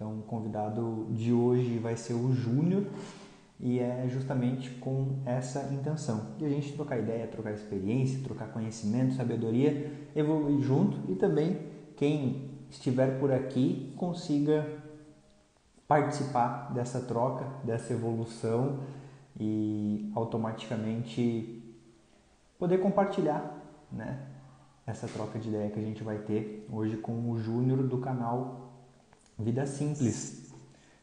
Então, o convidado de hoje vai ser o Júnior e é justamente com essa intenção de a gente trocar ideia, trocar experiência, trocar conhecimento, sabedoria, evoluir junto e também quem estiver por aqui consiga participar dessa troca, dessa evolução e automaticamente poder compartilhar, né? Essa troca de ideia que a gente vai ter hoje com o Júnior do canal Vida Simples.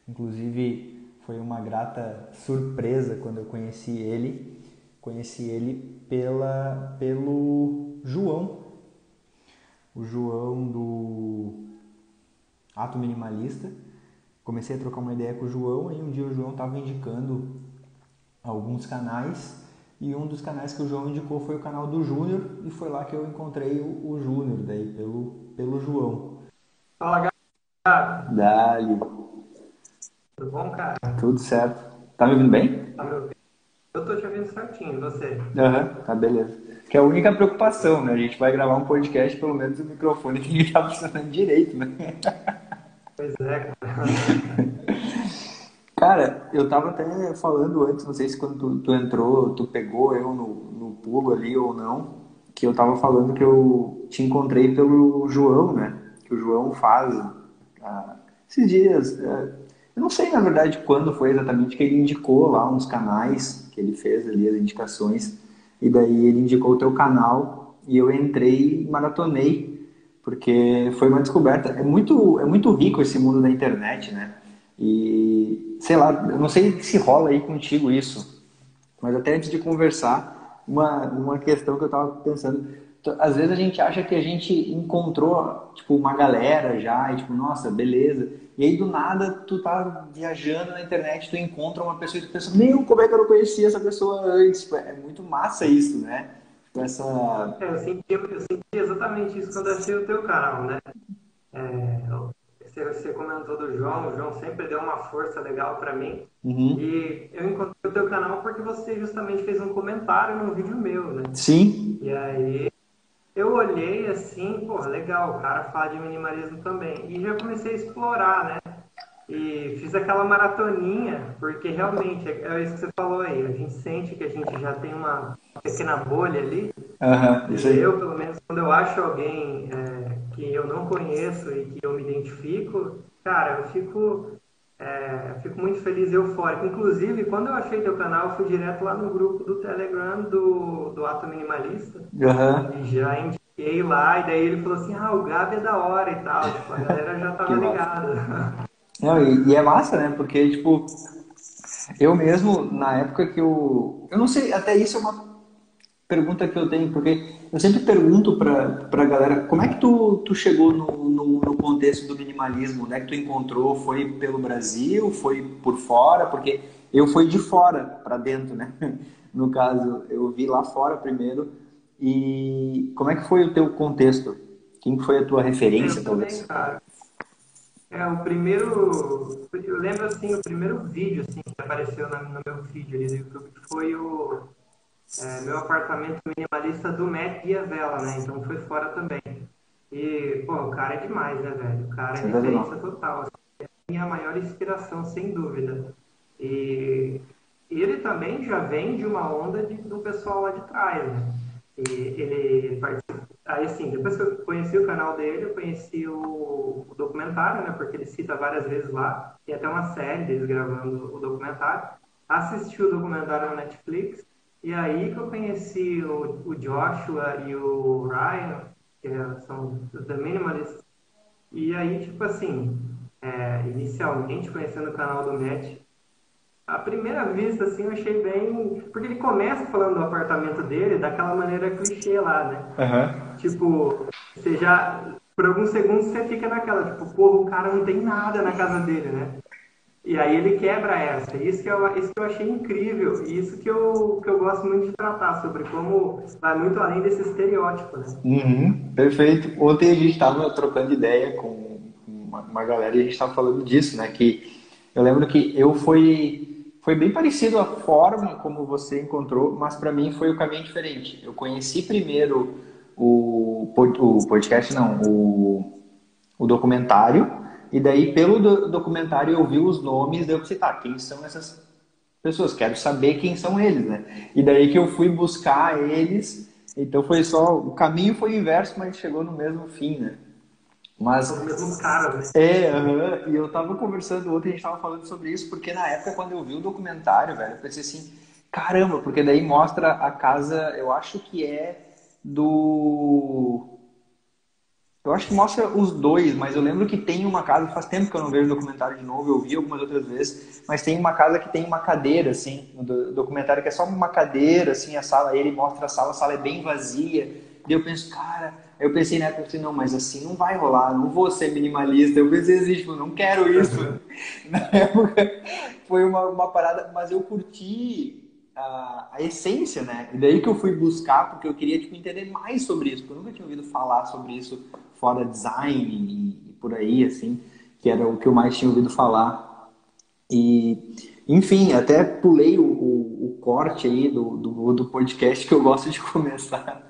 Inclusive foi uma grata surpresa quando eu conheci ele. Conheci ele pela pelo João. O João do Ato Minimalista. Comecei a trocar uma ideia com o João e um dia o João estava indicando alguns canais e um dos canais que o João indicou foi o canal do Júnior e foi lá que eu encontrei o, o Júnior daí pelo pelo João. Fala, Dali. Tudo bom, cara? Tudo certo. Tá me ouvindo bem? Tá me ouvindo? Eu tô te ouvindo certinho, você? Aham, uhum, tá beleza. Que é a única preocupação, né? A gente vai gravar um podcast, pelo menos o microfone tem que estar funcionando direito, né? Pois é, cara. Cara, eu tava até falando antes, não sei se quando tu, tu entrou, tu pegou eu no, no pulo ali ou não, que eu tava falando que eu te encontrei pelo João, né? Que o João faz ah, esses dias. É, eu não sei, na verdade, quando foi exatamente que ele indicou lá uns canais, que ele fez ali as indicações, e daí ele indicou o teu canal e eu entrei e maratonei, porque foi uma descoberta. É muito, é muito rico esse mundo da internet, né? E, sei lá, eu não sei se rola aí contigo isso, mas até antes de conversar, uma, uma questão que eu estava pensando, às vezes a gente acha que a gente encontrou, tipo, uma galera já, e tipo, nossa, beleza, e aí do nada tu tá viajando na internet, tu encontra uma pessoa e tu pensa, meu, como é que eu não conhecia essa pessoa antes? Tipo, é muito massa isso, né? Tipo, essa... É, eu, senti, eu senti exatamente isso quando achei o teu canal, né? É, você comentou do João, o João sempre deu uma força legal para mim. Uhum. E eu encontrei o teu canal porque você justamente fez um comentário num vídeo meu, né? Sim. E aí eu olhei assim, pô, legal, o cara fala de minimalismo também. E já comecei a explorar, né? E fiz aquela maratoninha, porque realmente, é, é isso que você falou aí, a gente sente que a gente já tem uma pequena bolha ali. Uhum, isso aí. Eu, pelo menos, quando eu acho alguém é, que eu não conheço e que eu me identifico, cara, eu fico, é, fico muito feliz e eufórico. Inclusive, quando eu achei teu canal, eu fui direto lá no grupo do Telegram do, do Ato Minimalista. Uhum. E já indiquei lá, e daí ele falou assim, ah, o Gabi é da hora e tal. Tipo, a galera já tava ligada. Não, e, e, é massa, né? Porque, tipo, eu mesmo, na época que eu. Eu não sei, até isso é uma pergunta que eu tenho, porque eu sempre pergunto pra, pra galera como é que tu, tu chegou no, no, no contexto do minimalismo? Onde é que tu encontrou? Foi pelo Brasil? Foi por fora? Porque eu fui de fora para dentro, né? No caso, eu vi lá fora primeiro. E como é que foi o teu contexto? Quem foi a tua referência, eu talvez? Também, cara. É, o primeiro. Eu lembro assim, o primeiro vídeo assim, que apareceu no meu feed ali do YouTube foi o é, meu apartamento minimalista do Matt Vela, né? Então foi fora também. E, pô, o cara é demais, né, velho? O cara é referência total. Assim, é a minha maior inspiração, sem dúvida. E ele também já vem de uma onda de, do pessoal lá de trás, né? E ele, ele participa Aí, assim, depois que eu conheci o canal dele, eu conheci o, o, documentário, né? Porque ele cita várias vezes lá. Tem até uma série deles gravando o documentário. Assisti o documentário na Netflix. E aí que eu conheci o, o Joshua e o Ryan, que são The Minimalists. E aí, tipo assim, é, inicialmente conhecendo o canal do Matt, à primeira vista, assim, eu achei bem. Porque ele começa falando do apartamento dele daquela maneira clichê lá, né? Uhum. Tipo, você já. Por alguns segundos você fica naquela, tipo, porra, o cara não tem nada na casa dele, né? E aí ele quebra essa. Isso que eu, isso que eu achei incrível. E isso que eu, que eu gosto muito de tratar, sobre como vai muito além desse estereótipo, né? Uhum, perfeito. Ontem a gente estava trocando ideia com uma, uma galera e a gente estava falando disso, né? Que eu lembro que eu fui foi bem parecido a forma como você encontrou, mas para mim foi o caminho diferente. Eu conheci primeiro o, o podcast, não, o, o documentário, E daí, pelo documentário, eu vi os nomes, daí eu pensei, tá, quem são essas pessoas? Quero saber quem são eles, né? E daí que eu fui buscar eles, então foi só, o caminho foi inverso, mas chegou no mesmo fim, né? Mas. São mesmos caras, né? É, uhum. e eu tava conversando ontem, a gente tava falando sobre isso, porque na época, quando eu vi o documentário, velho, eu pensei assim, caramba, porque daí mostra a casa, eu acho que é do. Eu acho que mostra os dois, mas eu lembro que tem uma casa, faz tempo que eu não vejo o documentário de novo, eu vi algumas outras vezes, mas tem uma casa que tem uma cadeira, assim, no documentário que é só uma cadeira, assim, a sala, ele mostra a sala, a sala é bem vazia, e eu penso, cara, eu pensei na época, assim, não, mas assim não vai rolar, não vou ser minimalista. Eu pensei assim, tipo, não quero isso. na época foi uma, uma parada, mas eu curti a, a, essência, né? E daí que eu fui buscar, porque eu queria tipo, entender mais sobre isso, porque eu nunca tinha ouvido falar sobre isso fora design e, e por aí, assim, que era o que eu mais tinha ouvido falar. E, enfim, até pulei o, o, o corte aí do, do, do podcast que eu gosto de começar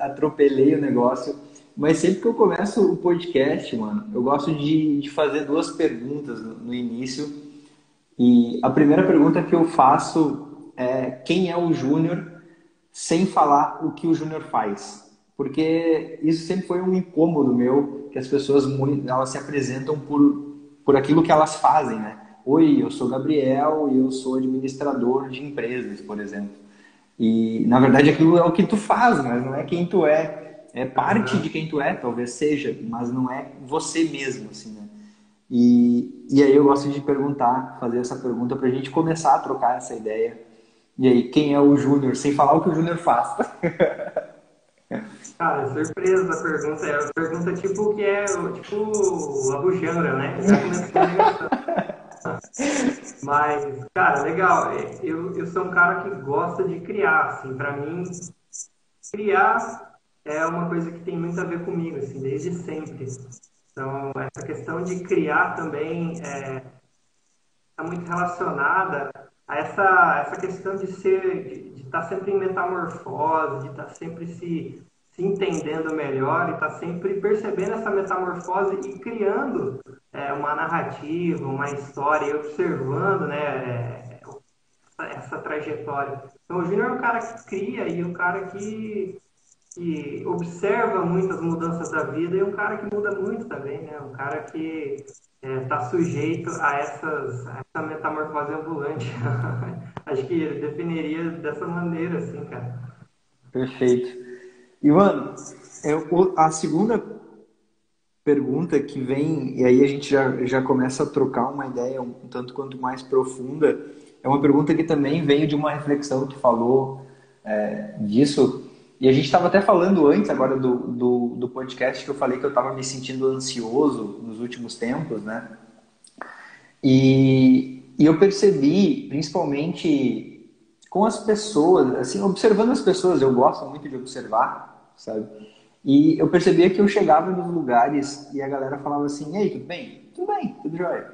atropelei o negócio. Mas sempre que eu começo o podcast, mano, eu gosto de, de fazer duas perguntas no, no início. E a primeira pergunta que eu faço é quem é o Júnior sem falar o que o Júnior faz. Porque isso sempre foi um incômodo meu, que as pessoas elas se apresentam por, por aquilo que elas fazem, né? Oi, eu sou Gabriel e eu sou administrador de empresas, por exemplo. E, na verdade, aquilo é o que tu faz, mas não é quem tu é. É parte de quem tu é, talvez seja, mas não é você mesmo, assim, né? E, e aí eu gosto de perguntar, fazer essa pergunta para a gente começar a trocar essa ideia. E aí, quem é o Júnior? Sem falar o que o Júnior faz. Cara, surpresa da pergunta. É a pergunta tipo que é tipo a Bujandra, né? Já começou Mas, cara, legal. Eu, eu sou um cara que gosta de criar, assim. Pra mim, criar é uma coisa que tem muito a ver comigo, assim, desde sempre. Então, essa questão de criar também está é, tá muito relacionada a essa, essa questão de ser, de estar tá sempre em metamorfose, de estar tá sempre se se entendendo melhor e está sempre percebendo essa metamorfose e criando é, uma narrativa, uma história e observando né, é, essa trajetória. Então, o Júnior é um cara que cria e um cara que, que observa muitas mudanças da vida e um cara que muda muito também, né? Um cara que está é, tá sujeito a, essas, a essa metamorfose ambulante. Acho que ele definiria dessa maneira, assim, cara. Perfeito. Ivan, eu, a segunda pergunta que vem, e aí a gente já, já começa a trocar uma ideia um tanto quanto mais profunda, é uma pergunta que também veio de uma reflexão que falou é, disso. E a gente estava até falando antes agora do, do, do, podcast que eu falei que eu estava me sentindo ansioso nos últimos tempos, né? E, e eu percebi, principalmente com as pessoas, assim, observando as pessoas, eu gosto muito de observar, sabe? E eu percebia que eu chegava nos lugares e a galera falava assim: "Ei, tudo bem? Tudo bem, tudo jóia".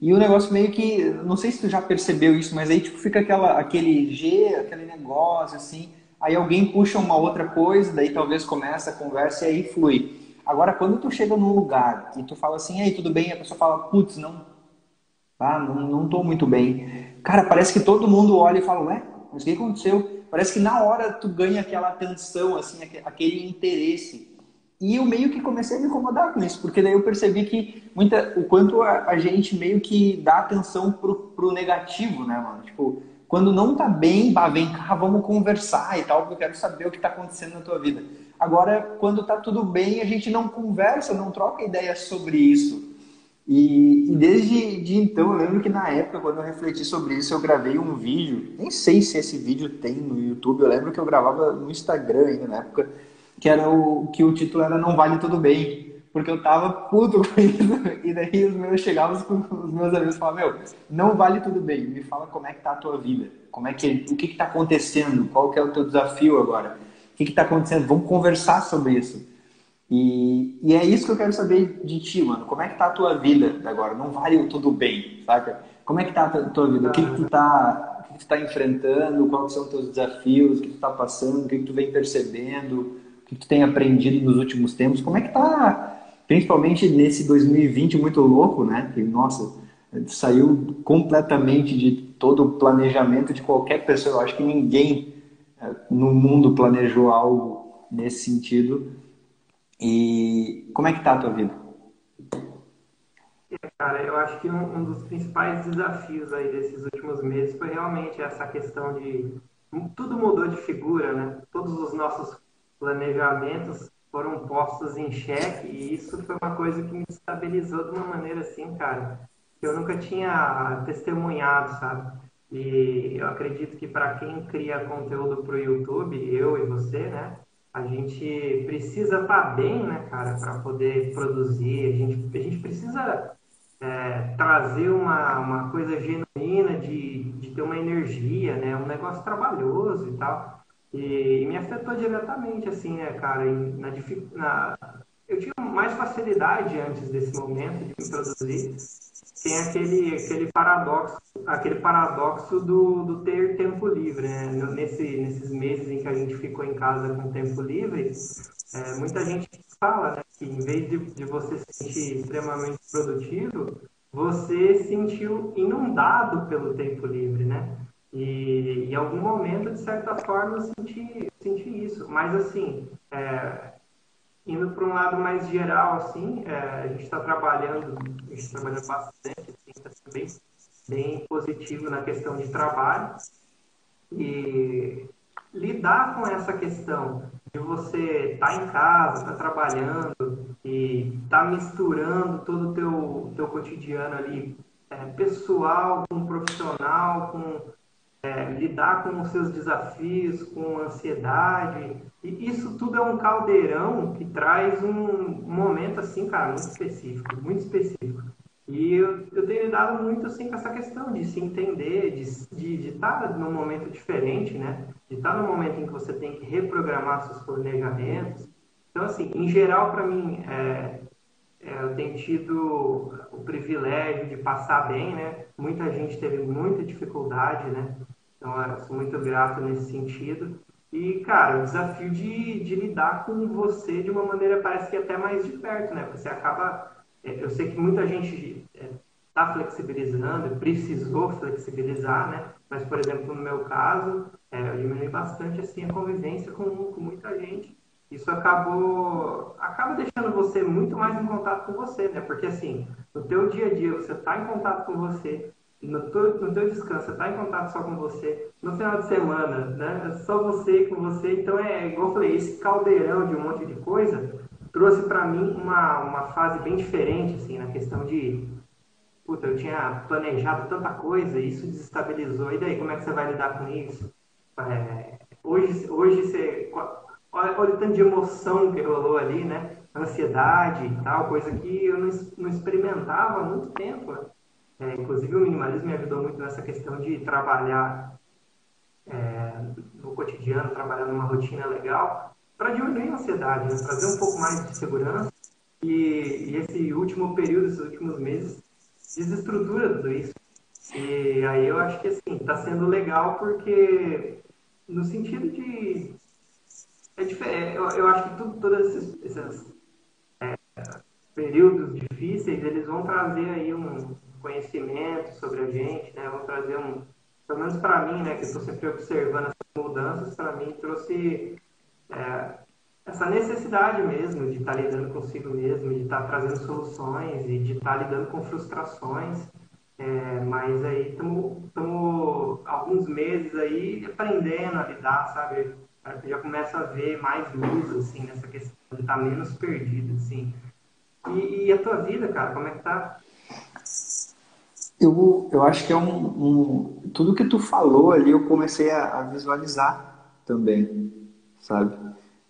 E o negócio meio que, não sei se tu já percebeu isso, mas aí tipo fica aquela aquele G, aquele negócio assim, aí alguém puxa uma outra coisa, daí talvez começa a conversa e aí flui. Agora quando tu chega num lugar e tu fala assim: "Ei, tudo bem?", a pessoa fala: "Putz, não ah, não, tô muito bem". Cara, parece que todo mundo olha e fala, ué, mas o que aconteceu? Parece que na hora tu ganha aquela atenção, assim, aquele interesse. E eu meio que comecei a me incomodar com isso, porque daí eu percebi que muita, o quanto a, a gente meio que dá atenção pro, pro negativo, né, mano? Tipo, quando não tá bem, bah, vem cá, vamos conversar e tal, porque eu quero saber o que tá acontecendo na tua vida. Agora, quando tá tudo bem, a gente não conversa, não troca ideias sobre isso. E, e, desde de então, eu lembro que na época, quando eu refleti sobre isso, eu gravei um vídeo. Nem sei se esse vídeo tem no YouTube. Eu lembro que eu gravava no Instagram ainda na época, que era o que o título era Não Vale Tudo Bem. Porque eu tava puto com isso. E daí os meus chegavam os meus amigos falavam, meu, não vale tudo bem. Me fala como é que tá a tua vida. Como é que, o que que tá acontecendo? Qual que é o teu desafio agora? O que que tá acontecendo? Vamos conversar sobre isso. E, e é isso que eu quero saber de ti, mano. Como é que tá a tua vida agora? Não vale o tudo bem, saca? Como é que tá a tua vida? O que, que tu tá, o que, que tu tá enfrentando? Quais são os teus desafios? O que tu tá passando? O que, que tu vem percebendo? O que tu tem aprendido nos últimos tempos? Como é que tá principalmente nesse 2020 muito louco, né? Que, nossa, saiu completamente de todo o planejamento de qualquer pessoa. Eu acho que ninguém eh, no mundo planejou algo nesse sentido. E como é que tá a tua vida? Cara, eu acho que um, um, dos principais desafios aí desses últimos meses foi realmente essa questão de tudo mudou de figura, né? Todos os nossos planejamentos foram postos em xeque e isso foi uma coisa que me estabilizou de uma maneira assim, cara, que eu nunca tinha testemunhado, sabe? E eu acredito que para quem cria conteúdo para o YouTube, eu e você, né? A gente precisa estar tá bem, né, cara, para poder produzir. A gente, a gente precisa é, trazer uma, uma coisa genuína de, de ter uma energia, né? Um negócio trabalhoso e tal. E, e me afetou diretamente, assim, né, cara? Na, na, eu tinha mais facilidade antes desse momento de me produzir. Tem aquele, aquele paradoxo, aquele paradoxo do, do ter tempo livre, né? Nesse, nesses meses em que a gente ficou em casa com tempo livre, é, muita gente fala né, que em vez de, de você se sentir extremamente produtivo, você se sentiu inundado pelo tempo livre, né? E em algum momento, de certa forma, eu senti, senti isso. Mas, assim, é, indo para um lado mais geral, assim, é, a gente está trabalhando, a gente trabalha bastante, está assim, bem, bem positivo na questão de trabalho. E lidar com essa questão de você estar tá em casa, estar tá trabalhando e estar tá misturando todo o teu, teu cotidiano ali, é, pessoal com profissional, com é, lidar com os seus desafios, com ansiedade. E isso tudo é um caldeirão que traz um momento, assim, cara, muito específico, muito específico. E eu, eu tenho lidado muito, assim, com essa questão de se entender, de de, estar num momento diferente, né? De estar num momento em que você tem que reprogramar seus planejamentos. Então, assim, em geral, para mim, é, é, eu tenho tido o privilégio de passar bem, né? Muita gente teve muita dificuldade, né? Então, eu sou muito grato nesse sentido. E, cara, o desafio de, de lidar com você de uma maneira parece que até mais de perto, né? Você acaba. É, eu sei que muita gente está é, flexibilizando, precisou flexibilizar, né? Mas, por exemplo, no meu caso, é, eu diminui bastante assim, a convivência com, com muita gente. Isso acabou acaba deixando você muito mais em contato com você, né? Porque assim, no teu dia a dia você está em contato com você, no teu, no teu descanso, está em contato só com você, no final de semana, né? É só você com você. Então, é igual eu falei, esse caldeirão de um monte de coisa trouxe para mim uma, uma fase bem diferente, assim, na questão de. Puta, eu tinha planejado tanta coisa isso desestabilizou. E daí, como é que você vai lidar com isso? É, hoje, hoje você. Olha, olha o tanto de emoção que rolou ali, né? Ansiedade e tal, coisa que eu não, não experimentava há muito tempo. Né? É, inclusive, o minimalismo me ajudou muito nessa questão de trabalhar é, no cotidiano, trabalhar numa rotina legal, para diminuir a ansiedade, né? trazer um pouco mais de segurança. E, e, esse último período, esses últimos meses, desestrutura tudo isso. E aí eu acho que assim, está sendo legal porque, no sentido de. É diferente, eu, eu acho que tudo, todos esses, esses é, períodos difíceis, eles vão trazer aí um, conhecimento sobre a gente, né? Vou trazer um, pelo menos para mim, né, que estou sempre observando essas mudanças, para mim trouxe é, essa necessidade mesmo de estar tá lidando consigo mesmo, de estar tá trazendo soluções e de estar tá lidando com frustrações. É, mas aí estamos alguns meses aí aprendendo a lidar, sabe? Já começo a ver mais luz, assim, nessa questão de estar menos perdido, assim. E, e a tua vida, cara, como é que tá? Eu, eu acho que é um, um, Tudo que tu falou ali eu comecei a, a, visualizar também, sabe?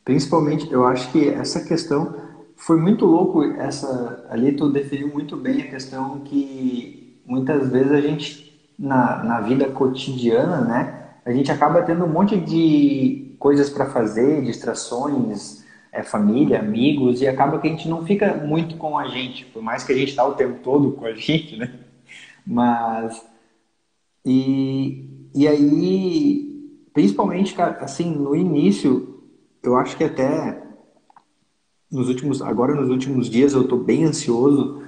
Principalmente, eu acho que essa questão foi muito louco. Essa ali tu definiu muito bem a questão que muitas vezes a gente na, na vida cotidiana, né? A gente acaba tendo um monte de coisas para fazer, distrações, é, família, amigos, e acaba que a gente não fica muito com a gente, por mais que a gente está o tempo todo com a gente, né? Mas. E, e aí, principalmente, assim, no início, eu acho que até nos últimos, agora nos últimos dias eu estou bem ansioso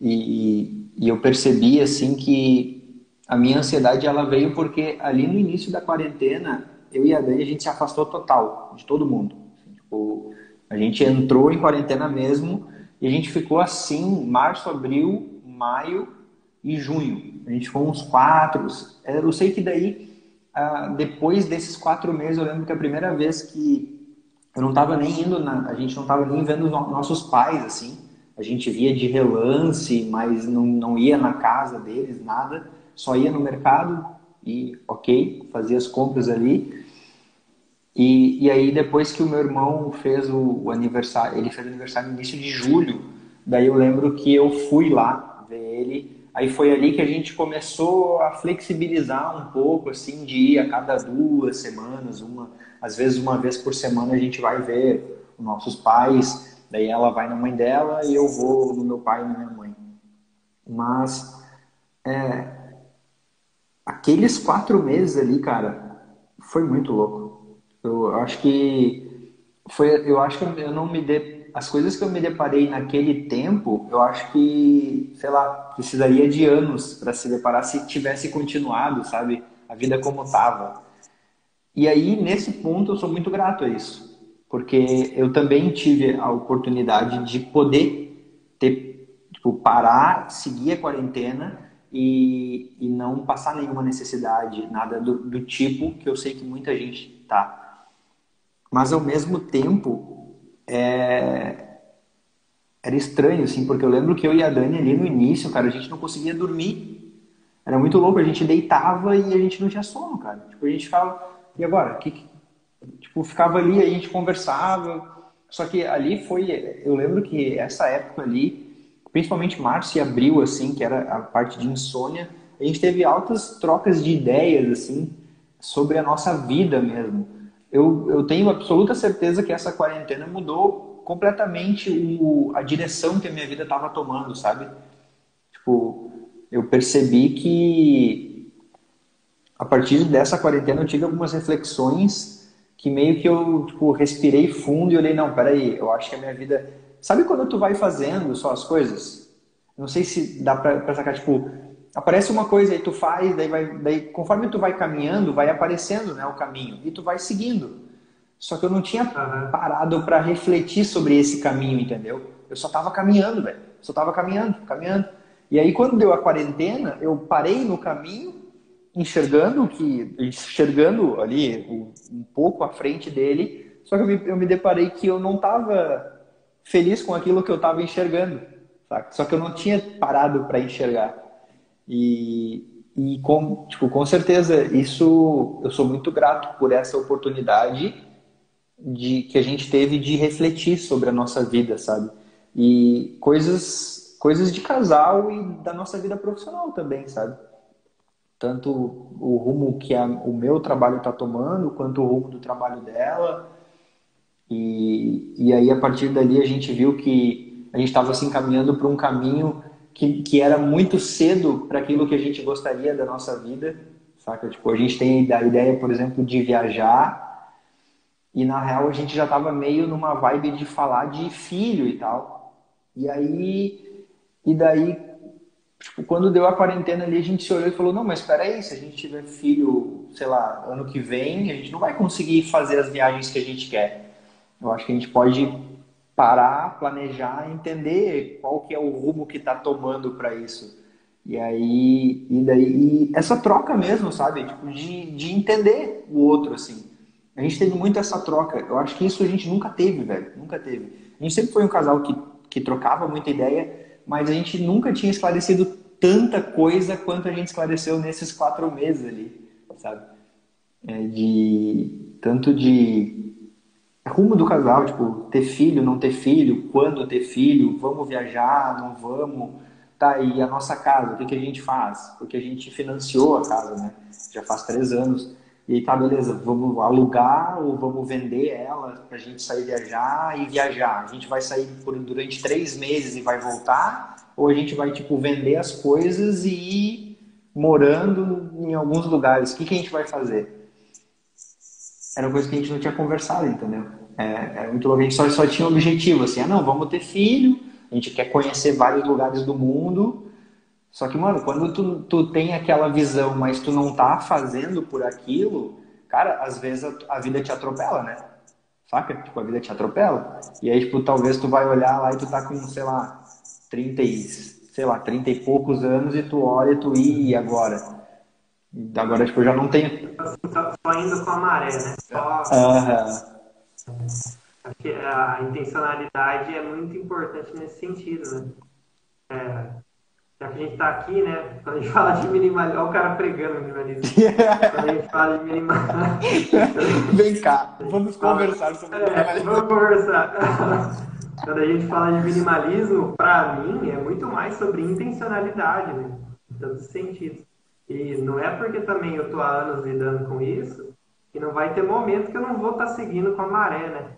e, e eu percebi assim que a minha ansiedade ela veio porque ali no início da quarentena eu e a Dani a gente se afastou total de todo mundo. Tipo, a gente entrou em quarentena mesmo e a gente ficou assim março, abril, maio e junho. A gente ficou uns quatro. Eu sei que daí ah, depois desses quatro meses eu lembro que a primeira vez que eu não estava nem indo na, a gente não estava nem vendo nossos pais assim a gente via de relance mas não, não ia na casa deles nada só ia no mercado e ok fazia as compras ali e, e aí depois que o meu irmão fez o, o aniversário ele fez o aniversário no início de julho daí eu lembro que eu fui lá ver ele Aí foi ali que a gente começou a flexibilizar um pouco, assim, de ir a cada duas semanas, uma, às vezes uma vez por semana a gente vai ver os nossos pais, daí ela vai na mãe dela e eu vou no meu pai e na minha mãe. Mas é, aqueles quatro meses ali, cara, foi muito louco. Eu acho que foi, eu acho que eu não me dei as coisas que eu me deparei naquele tempo, eu acho que, sei lá, precisaria de anos para se deparar se tivesse continuado, sabe? A vida como estava. E aí, nesse ponto, eu sou muito grato a isso. Porque eu também tive a oportunidade de poder ter, tipo, parar, seguir a quarentena e, e não passar nenhuma necessidade, nada do, do tipo que eu sei que muita gente tá. Mas, ao mesmo tempo, é... era estranho, assim, porque eu lembro que eu e a Dani ali no início, cara, a gente não conseguia dormir. Era muito louco, a gente deitava e a gente não tinha sono, cara. Tipo, a gente ficava, e agora? Que, tipo, ficava ali, a gente conversava. Só que ali foi, eu lembro que essa época ali, principalmente março e abril, assim, que era a parte de insônia, a gente teve altas trocas de ideias, assim, sobre a nossa vida mesmo eu, eu tenho absoluta certeza que essa quarentena mudou completamente o, a direção que a minha vida estava tomando, sabe? Tipo, eu percebi que a partir dessa quarentena eu tive algumas reflexões que meio que eu tipo, respirei fundo e olhei, não, peraí, eu acho que a minha vida... Sabe quando tu vai fazendo só as coisas? Não sei se dá pra, pra sacar, tipo, aparece uma coisa aí tu faz, daí vai, daí conforme tu vai caminhando, vai aparecendo, né, o caminho e tu vai seguindo. Só que eu não tinha uhum. parado para refletir sobre esse caminho, entendeu? Eu só tava caminhando, velho. Só tava caminhando, caminhando. E aí quando deu a quarentena, eu parei no caminho, enxergando que enxergando ali um pouco à frente dele, só que eu me, eu me deparei que eu não tava feliz com aquilo que eu tava enxergando, saca? Só que eu não tinha parado para enxergar. E, e com, tipo, com certeza, isso eu sou muito grato por essa oportunidade de que a gente teve de refletir sobre a nossa vida, sabe? E coisas, coisas de casal e da nossa vida profissional também, sabe? Tanto o rumo que a, o meu trabalho está tomando, quanto o rumo do trabalho dela. E, e aí, a partir dali, a gente viu que a gente estava se encaminhando para um caminho que, que era muito cedo para aquilo que a gente gostaria da nossa vida, saca? Tipo, a gente tem a ideia, por exemplo, de viajar e na real a gente já estava meio numa vibe de falar de filho e tal. E aí, e daí, tipo, quando deu a quarentena ali, a gente se olhou e falou, não, mas espera aí, se a gente tiver filho, sei lá, ano que vem, a gente não vai conseguir fazer as viagens que a gente quer. Eu acho que a gente pode parar, planejar, entender qual que é o rumo que está tomando para isso. E aí, e daí, e essa troca mesmo, sabe? Tipo, de, de entender o outro, assim. A gente teve muito essa troca. Eu acho que isso a gente nunca teve, velho. Nunca teve. A gente sempre foi um casal que, que trocava muita ideia, mas a gente nunca tinha esclarecido tanta coisa quanto a gente esclareceu nesses quatro meses ali, sabe? É de tanto de rumo do casal, tipo, ter filho, não ter filho, quando ter filho, vamos viajar, não vamos. Tá, aí a nossa casa, o que, que a gente faz? Porque a gente financiou a casa, né? Já faz três anos. E aí tá, beleza, vamos alugar ou vamos vender ela pra gente sair viajar e viajar. A gente vai sair por, durante três meses e vai voltar? Ou a gente vai, tipo, vender as coisas e ir morando em alguns lugares? O que, que a gente vai fazer? Era uma coisa que a gente não tinha conversado, entendeu? É, é muito louco. A gente só, só tinha um objetivo, assim, ah, não, vamos ter filho, a gente quer conhecer vários lugares do mundo. Só que, mano, quando tu, tu tem aquela visão, mas tu não tá fazendo por aquilo, cara, às vezes a, a vida te atropela, né? Saca? Tipo, a vida te atropela. E aí, tipo, talvez tu vai olhar lá e tu tá com, sei lá, 30 e, sei lá, 30 e poucos anos e tu olha e tu, e agora? Agora, tipo, eu já não tenho. Só indo com a maré, né? Só. Uhum. A intencionalidade é muito importante nesse sentido, né? É, já que a gente está aqui, né? Quando a gente fala de minimalismo, olha o cara pregando minimalismo. Quando a gente fala de minimalismo. Vem cá, vamos conversar sobre é, minimalismo. Vamos conversar. Quando a gente fala de minimalismo, para mim é muito mais sobre intencionalidade, né? Em todos os sentidos. E não é porque também eu tô há anos lidando com isso não vai ter momento que eu não vou estar tá seguindo com a maré, né?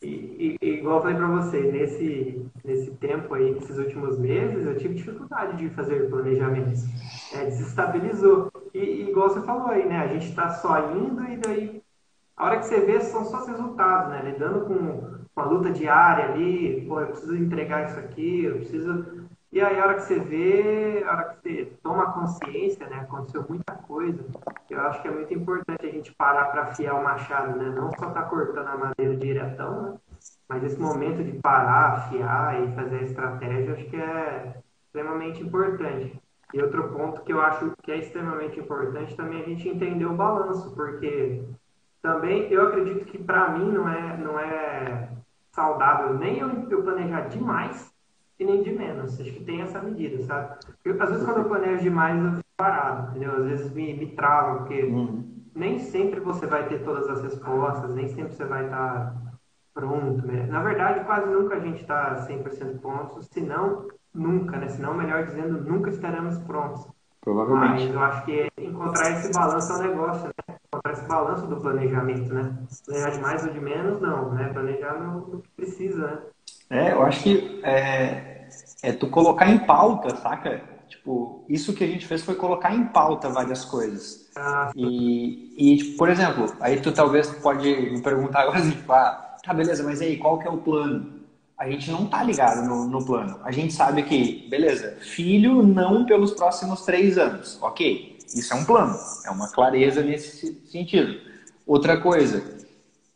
E, e, igual eu falei para você, nesse, nesse tempo aí, nesses últimos meses, eu tive dificuldade de fazer planejamentos. É, desestabilizou. E, e, igual você falou aí, né? A gente está só indo e daí, a hora que você vê, são só os resultados, né? Lidando com, com a luta diária ali, pô, eu preciso entregar isso aqui, eu preciso e aí, a hora que você vê, a hora que você toma consciência, né? Aconteceu muita coisa. Eu acho que é muito importante a gente parar para afiar o machado, né? Não só tá cortando a madeira diretão, né? Mas esse momento de parar, afiar e fazer a estratégia, acho que é extremamente importante. E outro ponto que eu acho que é extremamente importante também é a gente entender o balanço, porque também eu acredito que para mim não é, não é saudável nem eu, eu planejar demais e nem de menos. Acho que tem essa medida, sabe? Às vezes quando eu planejo demais eu fico parado, entendeu? Às vezes me, me trava, porque uhum. nem sempre você vai ter todas as respostas, nem sempre você vai estar pronto, né? Na verdade, quase nunca a gente está 100% pronto, se não, nunca, né? Se não, melhor dizendo, nunca estaremos prontos. Provavelmente. Mas eu acho que encontrar esse balanço é um negócio, né? Encontrar esse balanço do planejamento, né? Planejar de mais ou de menos, não, né? Planejar no, no que precisa, né? É, eu acho que é, é tu colocar em pauta, saca? Tipo, isso que a gente fez foi colocar em pauta várias coisas. Ah, e, e tipo, por exemplo, aí tu talvez pode me perguntar agora tipo, ah, tá, beleza, mas aí, qual que é o plano? A gente não tá ligado no, no plano. A gente sabe que, beleza, filho não pelos próximos três anos. Ok, isso é um plano. É uma clareza nesse sentido. Outra coisa,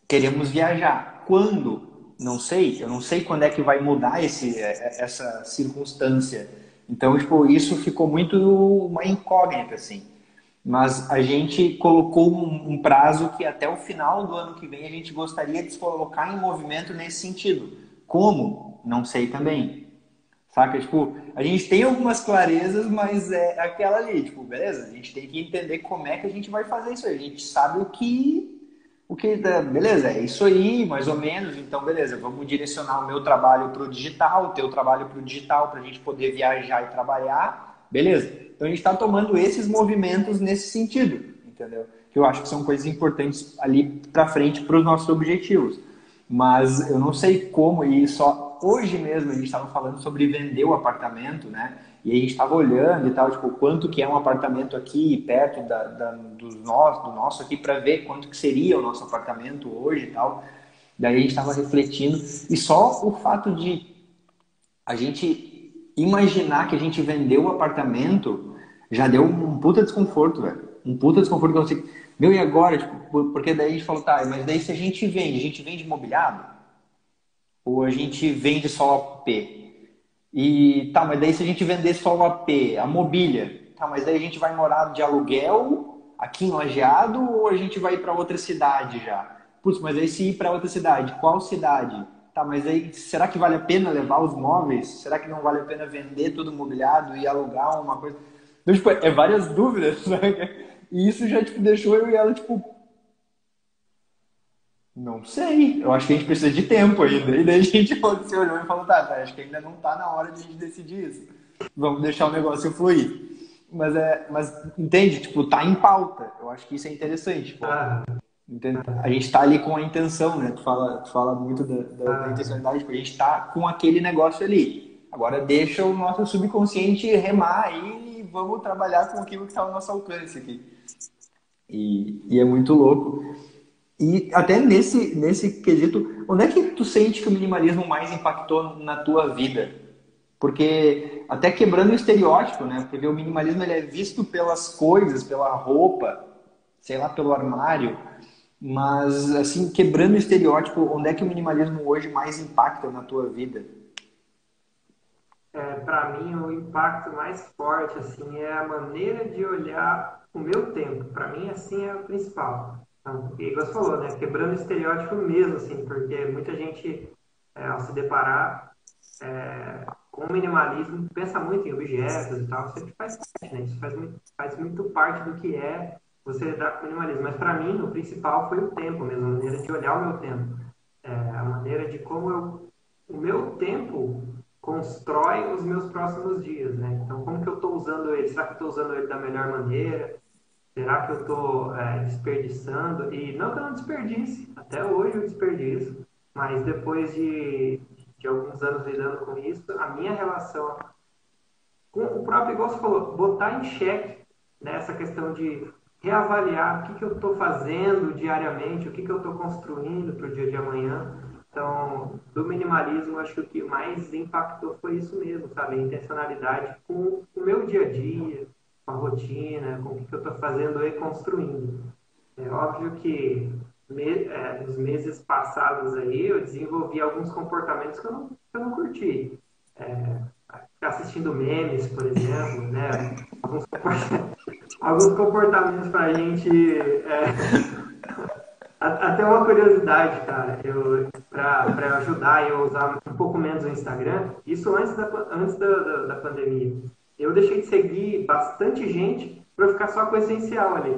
queremos viajar. Quando? Não sei, eu não sei quando é que vai mudar esse, é, é, essa circunstância. Então, tipo, isso ficou muito uma incógnita, assim. Mas a gente colocou um, prazo que até o final do ano que vem a gente gostaria de se colocar em movimento nesse sentido. Como? Não sei também. Saca? Tipo, a gente tem algumas clarezas, mas é aquela ali, tipo, beleza, a gente tem que entender como é que a gente vai fazer isso. A gente sabe o que o que, beleza, é isso aí, mais ou menos. Então, beleza, vamos direcionar o meu trabalho para o digital, o teu trabalho para o digital, para a gente poder viajar e trabalhar. Beleza. Então, a gente está tomando esses movimentos nesse sentido, entendeu? Que eu acho que são coisas importantes ali para frente para os nossos objetivos. Mas eu não sei como, e só hoje mesmo a gente estava falando sobre vender o apartamento, né? E a gente estava olhando e tal, tipo, quanto que é um apartamento aqui perto da, da do, nosso, do nosso aqui para ver quanto que seria o nosso apartamento hoje e tal. Daí a gente estava refletindo e só o fato de a gente imaginar que a gente vendeu o apartamento já deu um puta desconforto, velho. Um puta desconforto que eu. Meu, e agora? Tipo, porque daí a gente falou, tá, mas daí se a gente vende, a gente vende imobiliário? Ou a gente vende só P? E tá, mas daí se a gente vender só o AP, a mobília, tá, mas daí a gente vai morar de aluguel aqui em Lajeado ou a gente vai para outra cidade já? Putz, mas aí se ir para outra cidade, qual cidade? Tá, mas aí será que vale a pena levar os móveis? Será que não vale a pena vender tudo mobiliado e alugar uma coisa? Então, tipo, é várias dúvidas, né? E isso já, tipo, deixou eu e ela, tipo, não sei. Eu acho que a gente precisa de tempo ainda. E daí a gente se olhou e falou, tá, tá, acho que ainda não tá na hora de a gente decidir isso. Vamos deixar o negócio fluir. Mas, é, mas entende? Tipo, tá em pauta. Eu acho que isso é interessante. Tipo, ah. A gente tá ali com a intenção, né? Tu fala, tu fala muito da, da, da ah. intencionalidade. Tipo, a gente tá com aquele negócio ali. Agora deixa o nosso subconsciente remar aí e vamos trabalhar com aquilo que tá ao nosso alcance aqui. E, e é muito louco. E até nesse, nesse quesito, onde é que tu sente que o minimalismo mais impactou na tua vida? Porque até quebrando o estereótipo, né? Porque o minimalismo ele é visto pelas coisas, pela roupa, sei lá, pelo armário. Mas, assim, quebrando o estereótipo, onde é que o minimalismo hoje mais impacta na tua vida? É, para mim, o impacto mais forte, assim, é a maneira de olhar o meu tempo. Para mim, assim, é o principal. Então, porque, você falou, né? Quebrando estereótipo mesmo, assim, porque muita gente, é, ao se deparar é, com o minimalismo, pensa muito em objetos e tal, sempre faz parte, né? Isso faz muito, faz muito parte do que é você lidar com o minimalismo. Mas, para mim, o principal foi o tempo mesmo, a maneira de olhar o meu tempo. É, a maneira de como eu... O meu tempo constrói os meus próximos dias, né? Então, como que eu estou usando ele? Será que eu estou usando ele da melhor maneira? Será que eu estou é, desperdiçando? E não que eu não desperdice, até hoje eu desperdiço, mas depois de, de alguns anos lidando com isso, a minha relação com o próprio, igual você falou, botar em xeque nessa né, questão de reavaliar o que, que eu estou fazendo diariamente, o que, que eu estou construindo para o dia de amanhã. Então, do minimalismo, acho que o que mais impactou foi isso mesmo, sabe? A intencionalidade com o meu dia a dia, com rotina, com o que eu estou fazendo e construindo. É óbvio que me, é, nos meses passados aí eu desenvolvi alguns comportamentos que eu não, que eu não curti. É, ficar assistindo memes, por exemplo, né? Alguns, alguns comportamentos para a gente. É, até uma curiosidade, cara, eu para ajudar eu usar um pouco menos o Instagram, isso antes da, antes da, da, da pandemia eu deixei de seguir bastante gente para ficar só com o essencial ali.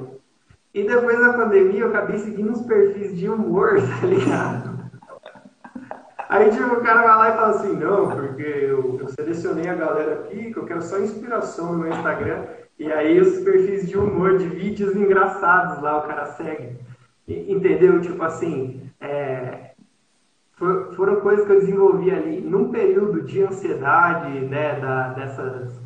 E depois da pandemia eu acabei seguindo uns perfis de humor, tá ligado? Aí tipo, o cara vai lá e fala assim, não, porque eu, eu selecionei a galera aqui, que eu quero só inspiração no meu Instagram. E aí os perfis de humor, de vídeos engraçados lá, o cara segue. Entendeu? Tipo assim, é, foram coisas que eu desenvolvi ali num período de ansiedade, né, da, dessas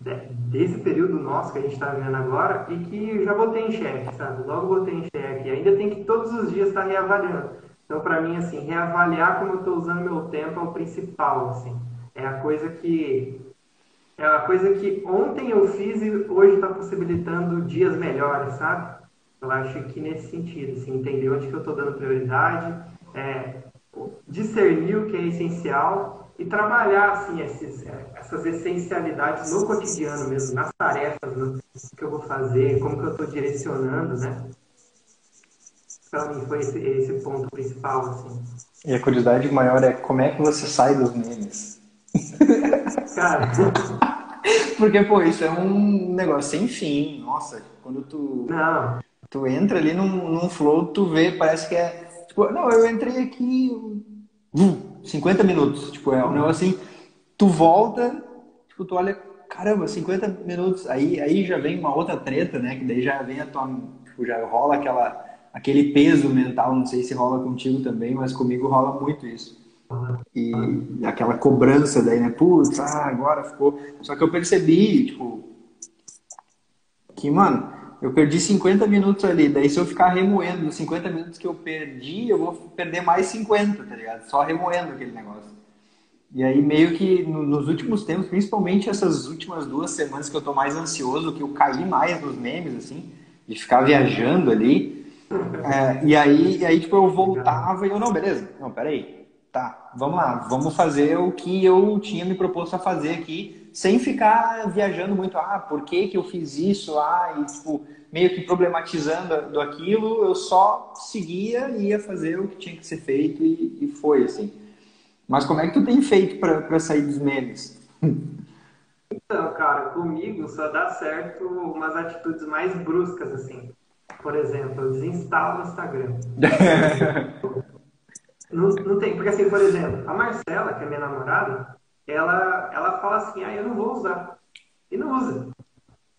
desse período nosso que a gente está vivendo agora e que já botei em xeque, sabe? Logo botei em xeque. Ainda tem que todos os dias estar tá reavaliando. Então, para mim, assim, reavaliar como eu estou usando meu tempo é o principal, assim. É a coisa que é a coisa que ontem eu fiz e hoje está possibilitando dias melhores, sabe? Eu acho que nesse sentido, assim, entender onde que eu estou dando prioridade, é, discernir o que é essencial e trabalhar assim esses, essas essencialidades no cotidiano mesmo, nas tarefas, no que eu vou fazer, como que eu estou direcionando, né? Para mim foi esse, esse ponto principal, assim. E a curiosidade maior é como é que você sai dos memes? Cara... Porque, pô, isso é um negócio sem fim. Nossa, quando tu... Não. Tu entra ali num, num flow, tu vê, parece que é... Tipo, não, eu entrei aqui... 50 minutos. Tipo, é um negócio assim tu volta, tipo, tu olha, caramba, 50 minutos, aí, aí já vem uma outra treta, né? Que daí já vem a tua, tipo, já rola aquela, aquele peso mental, não sei se rola contigo também, mas comigo rola muito isso. E aquela cobrança daí, né? Putz, ah, agora ficou. Só que eu percebi, tipo, que, mano, eu perdi 50 minutos ali. Daí, se eu ficar remoendo os 50 minutos que eu perdi, eu vou perder mais 50, tá ligado? Só remoendo aquele negócio. E aí, meio que nos últimos tempos, principalmente essas últimas duas semanas que eu tô mais ansioso, que eu caí mais nos memes, assim, de ficar viajando ali. É, e aí, e aí, tipo, eu voltava e eu, não, beleza, não, peraí, tá, vamos lá, vamos fazer o que eu tinha me proposto a fazer aqui, sem ficar viajando muito, ah, por que que eu fiz isso, ah, e, tipo, meio que problematizando do aquilo, eu só seguia e ia fazer o que tinha que ser feito e, e foi, assim. Mas como é que tu tem feito para sair dos memes? Então, cara, comigo só dá certo umas atitudes mais bruscas, assim. Por exemplo, eu desinstalo o Instagram. não, não tem, porque assim, por exemplo, a Marcela, que é minha namorada, ela, ela fala assim, ah, eu não vou usar. E não usa.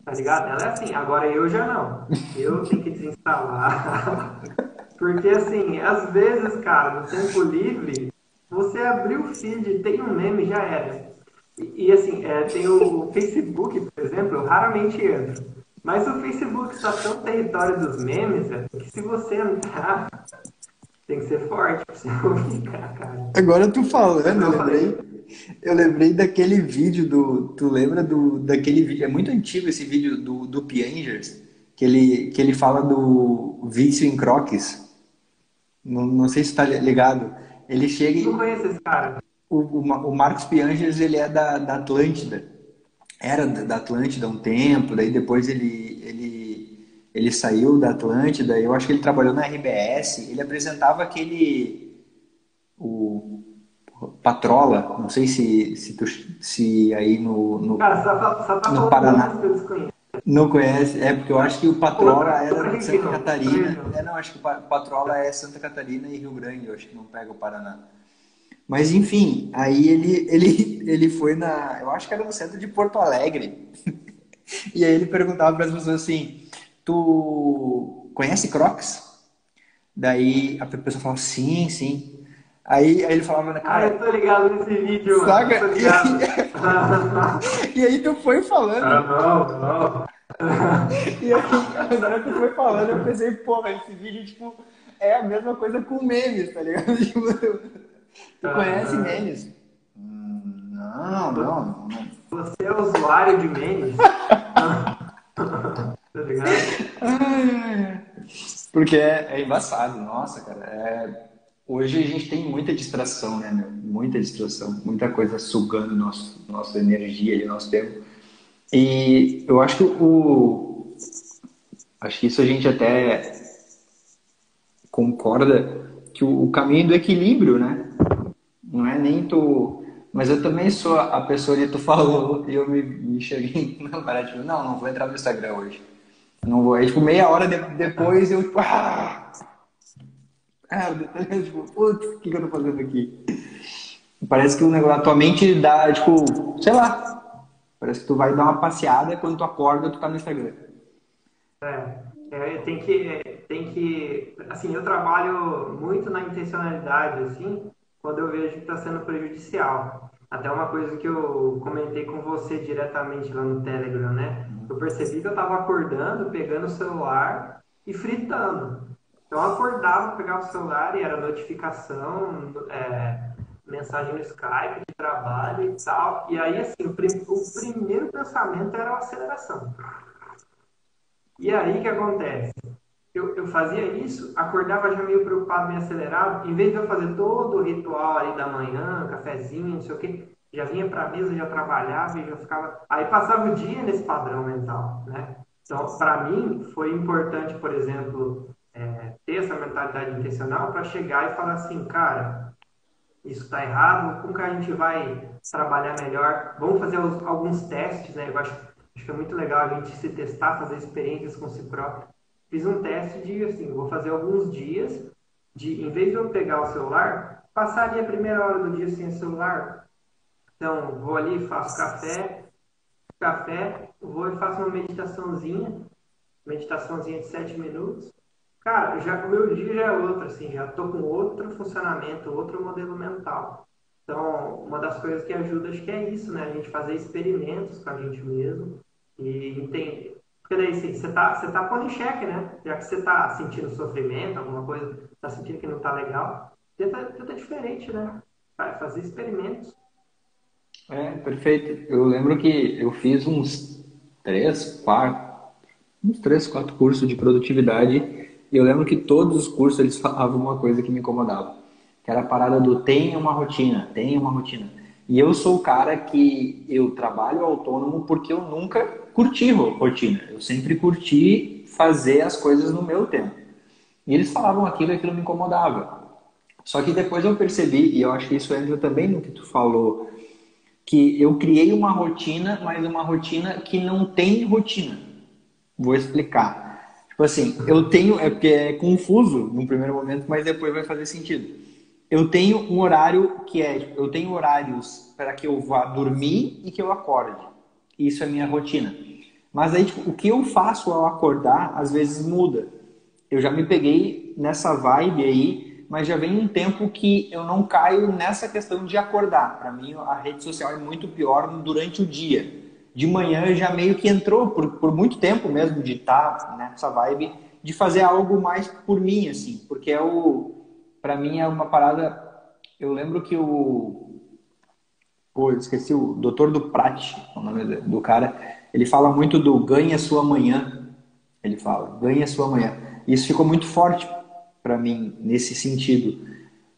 Tá ligado? Ela é assim, agora eu já não. Eu tenho que desinstalar. Porque assim, às vezes, cara, no tempo livre, você abriu o feed, tem um meme, já era. E, e assim, é, tem o Facebook, por exemplo, eu raramente entro. Mas o Facebook está tão território dos memes, velho, que se você entrar, tem que ser forte pra você não ficar, cara. Agora tu falando, eu lembrei, eu lembrei daquele vídeo do. Tu lembra do, daquele vídeo? É muito antigo esse vídeo do, do Piangers, que ele, que ele fala do vício em croques. Não, não sei se tá ligado. Ele chega e. Não conheço esse cara. O, o, o Marcos Piangers, ele é da, da Atlântida era da Atlântida há um tempo, daí depois ele, ele, ele saiu da Atlântida, eu acho que ele trabalhou na RBS, ele apresentava aquele o Patrola, não sei se, se, tu, se aí no, no, Cara, só, só tá no Paraná. Não conhece, é porque eu acho que o Patrola era de Santa Catarina. É, não, acho que o Patrola é Santa Catarina e Rio Grande, eu acho que não pega o Paraná. Mas enfim, aí ele, ele, ele foi na. Eu acho que era no centro de Porto Alegre. e aí ele perguntava para as pessoas assim: Tu conhece Crocs? Daí a pessoa falava: Sim, sim. Aí, aí ele falava, cara. Ah, eu tô ligado nesse vídeo, saca? mano. E aí, e aí tu foi falando. Ah, não, não. e aí, na hora que tu foi falando, eu pensei, porra, esse vídeo, tipo, é a mesma coisa com memes, tá ligado? Tipo, Tu ah, conhece memes? Não, não, não. Você é usuário de memes? tá ligado? Porque é, é embaçado, nossa, cara. É... Hoje a gente tem muita distração, né, meu? Muita distração, muita coisa sugando nosso, nossa energia e nosso tempo. E eu acho que o. Acho que isso a gente até concorda que o caminho do equilíbrio, né? Não é nem tu. Mas eu também sou a pessoa que tu falou e eu me, me cheguei na parada, tipo, não, não vou entrar no Instagram hoje. Não vou. Aí, tipo, meia hora de, depois eu, tipo, ah! Ah, tipo, putz, o que, que eu tô fazendo aqui? Parece que o negócio, a tua mente dá, tipo, sei lá. Parece que tu vai dar uma passeada quando tu acorda tu tá no Instagram. É, é tem que, tem que, assim, eu trabalho muito na intencionalidade, assim, quando eu vejo que está sendo prejudicial. Até uma coisa que eu comentei com você diretamente lá no Telegram, né? Eu percebi que eu estava acordando, pegando o celular e fritando. Então eu acordava, pegava o celular e era notificação, é, mensagem no Skype de trabalho e tal. E aí, assim, o, prim o primeiro pensamento era a aceleração. E aí o que acontece? eu, eu fazia isso, acordava já meio preocupado, meio acelerado, em vez de eu fazer todo o ritual ali da manhã, cafezinho, não sei o quê, já vinha para a mesa, já trabalhava e já ficava. Aí passava o dia nesse padrão mental, né? Então, para mim, foi importante, por exemplo, ter essa mentalidade intencional para chegar e falar assim, cara, isso está errado, como que a gente vai trabalhar melhor? Vamos fazer alguns testes, né? Eu acho, acho que é muito legal a gente se testar, fazer experiências com si próprio fiz um teste de assim, vou fazer alguns dias de, em vez de eu pegar o celular, passar ali a primeira hora do dia sem celular. Então, vou ali, faço café, café, vou e faço uma meditaçãozinha, meditaçãozinha de sete minutos. Cara, já o meu dia já é outro, assim, já tô com outro funcionamento, outro modelo mental. Então, uma das coisas que ajuda, acho que é isso, né? A gente fazer experimentos com a gente mesmo e entender, porque daí assim, você está você tá pondo em xeque, né? Já que você está sentindo sofrimento, alguma coisa, está sentindo que não está legal, tenta, tenta diferente, né? Vai fazer experimentos. É, perfeito. Eu lembro que eu fiz uns três, quatro, uns três, quatro cursos de produtividade e eu lembro que todos os cursos eles falavam uma coisa que me incomodava, que era a parada do tenha uma rotina, tenha uma rotina. E eu sou o cara que eu trabalho autônomo porque eu nunca curti rotina. Eu sempre curti fazer as coisas no meu tempo. E eles falavam aquilo e aquilo me incomodava. Só que depois eu percebi, e eu acho que isso entra também no que tu falou, que eu criei uma rotina, mas uma rotina que não tem rotina. Vou explicar. Tipo assim, eu tenho, é porque é confuso no primeiro momento, mas depois vai fazer sentido eu tenho um horário que é, eu tenho horários para que eu vá dormir e que eu acorde. Isso é minha rotina. Mas aí, tipo, o que eu faço ao acordar, às vezes muda. Eu já me peguei nessa vibe aí, mas já vem um tempo que eu não caio nessa questão de acordar. Para mim, a rede social é muito pior durante o dia. De manhã já meio que entrou por, por muito tempo mesmo de estar tá nessa vibe de fazer algo mais por mim, assim, porque é o, para mim é uma parada. Eu lembro que o, pô, eu esqueci o Doutor do Prat, o nome do cara, ele fala muito do ganha sua manhã. Ele fala, ganha sua manhã. Isso ficou muito forte para mim nesse sentido.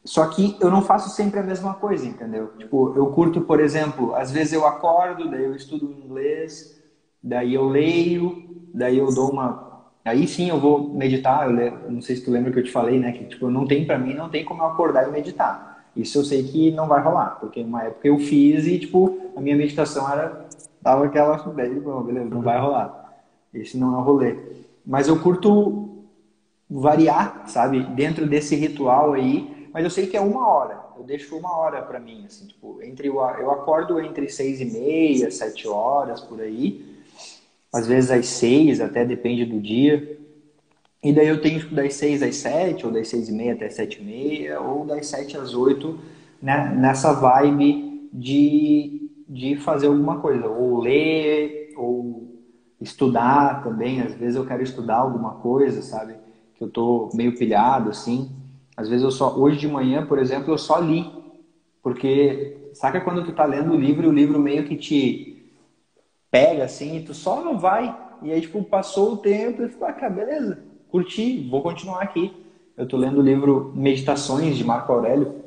Só que eu não faço sempre a mesma coisa, entendeu? Tipo, eu curto, por exemplo, às vezes eu acordo, daí eu estudo inglês, daí eu leio, daí eu dou uma Aí sim eu vou meditar, eu le... não sei se tu lembra que eu te falei, né, que tipo, não tem para mim, não tem como eu acordar e meditar. Isso eu sei que não vai rolar, porque uma época eu fiz e tipo, a minha meditação era tava aquela bom, beleza, não vai rolar. Esse não é o rolê. Mas eu curto variar, sabe, dentro desse ritual aí, mas eu sei que é uma hora. Eu deixo uma hora para mim, assim, tipo, entre o, eu acordo entre seis e meia, sete horas por aí às vezes às seis, até depende do dia. E daí eu tenho tipo, das seis às sete, ou das seis e meia até sete e meia, ou das sete às oito, né, nessa vibe de, de fazer alguma coisa, ou ler, ou estudar também. Às vezes eu quero estudar alguma coisa, sabe? Que eu tô meio pilhado, assim. Às vezes eu só, hoje de manhã, por exemplo, eu só li. Porque, saca quando tu tá lendo o livro o livro meio que te pega assim, e tu só não vai. E aí, tipo, passou o tempo e tu ah, beleza, curti, vou continuar aqui. Eu tô lendo o livro Meditações de Marco Aurélio.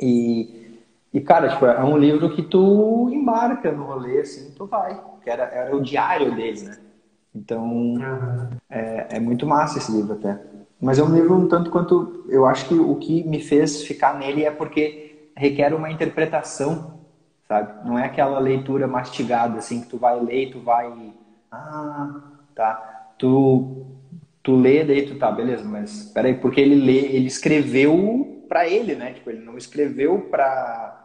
E, e cara, tipo, é um livro que tu embarca no rolê, assim, tu vai. Que era, era o diário dele, né? Então, uhum. é, é muito massa esse livro até. Mas é um livro um tanto quanto. Eu acho que o que me fez ficar nele é porque requer uma interpretação sabe? Não é aquela leitura mastigada, assim, que tu vai ler e tu vai... Ah, tá. Tu, tu lê, daí tu tá, beleza, mas peraí, porque ele lê, ele escreveu para ele, né? Tipo, ele não escreveu para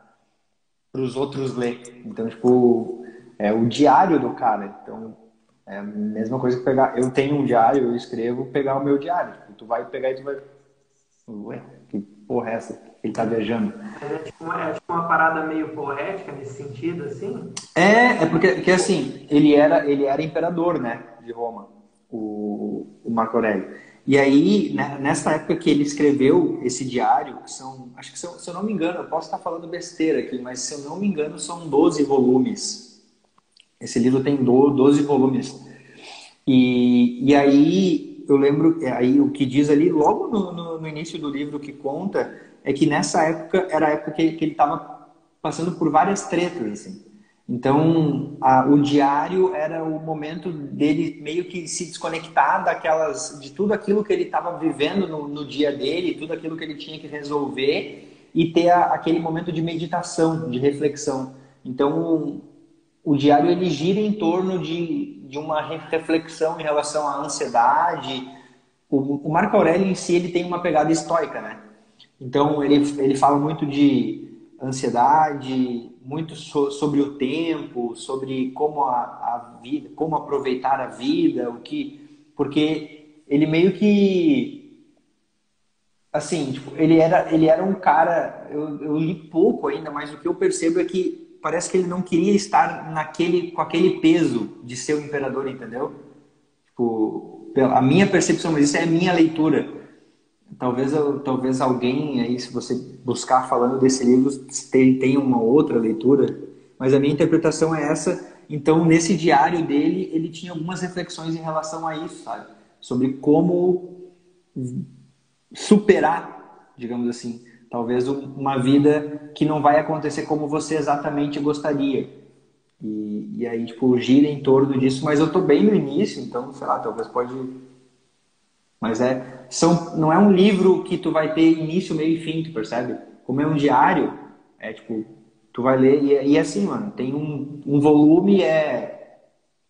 os outros ler. Então, tipo, é o diário do cara. Então, é a mesma coisa que pegar. Eu tenho um diário, eu escrevo, pegar o meu diário. Tu vai pegar e tu vai. Ué, que porra é essa? ele tá viajando. É tipo, uma, é tipo uma parada meio poética nesse sentido, assim? É, é porque, porque assim, ele era, ele era imperador, né, de Roma, o, o Marco Aurélio. E aí, né, nessa época que ele escreveu esse diário, que são, acho que se eu, se eu não me engano, eu posso estar falando besteira aqui, mas se eu não me engano, são 12 volumes. Esse livro tem 12 volumes. E, e aí, eu lembro, aí o que diz ali, logo no, no, no início do livro que conta, é que nessa época era a época que, ele estava passando por várias tretas, assim. Então, a, o diário era o momento dele meio que se desconectar daquelas, de tudo aquilo que ele estava vivendo no, no, dia dele, tudo aquilo que ele tinha que resolver e ter a, aquele momento de meditação, de reflexão. Então, o diário ele gira em torno de, de uma reflexão em relação à ansiedade. O, o Marco Aurélio em si ele tem uma pegada estoica, né? Então, ele, ele fala muito de ansiedade, muito so, sobre o tempo, sobre como a, a, vida, como aproveitar a vida, o que, porque ele meio que assim, tipo, ele era ele era um cara, eu, eu li pouco ainda, mas o que eu percebo é que parece que ele não queria estar naquele com aquele peso de ser o imperador, entendeu? Tipo, a minha percepção, mas isso é a minha leitura Talvez, talvez alguém aí, se você buscar falando desse livro, tenha uma outra leitura, mas a minha interpretação é essa. Então, nesse diário dele, ele tinha algumas reflexões em relação a isso, sabe? Sobre como superar, digamos assim, talvez uma vida que não vai acontecer como você exatamente gostaria. E, e aí, tipo, gira em torno disso, mas eu tô bem no início, então, sei lá, talvez pode mas é, são, não é um livro que tu vai ter início, meio e fim, tu percebe? Como é um diário, é tipo, tu vai ler e, é, e é assim, mano, tem um, um volume é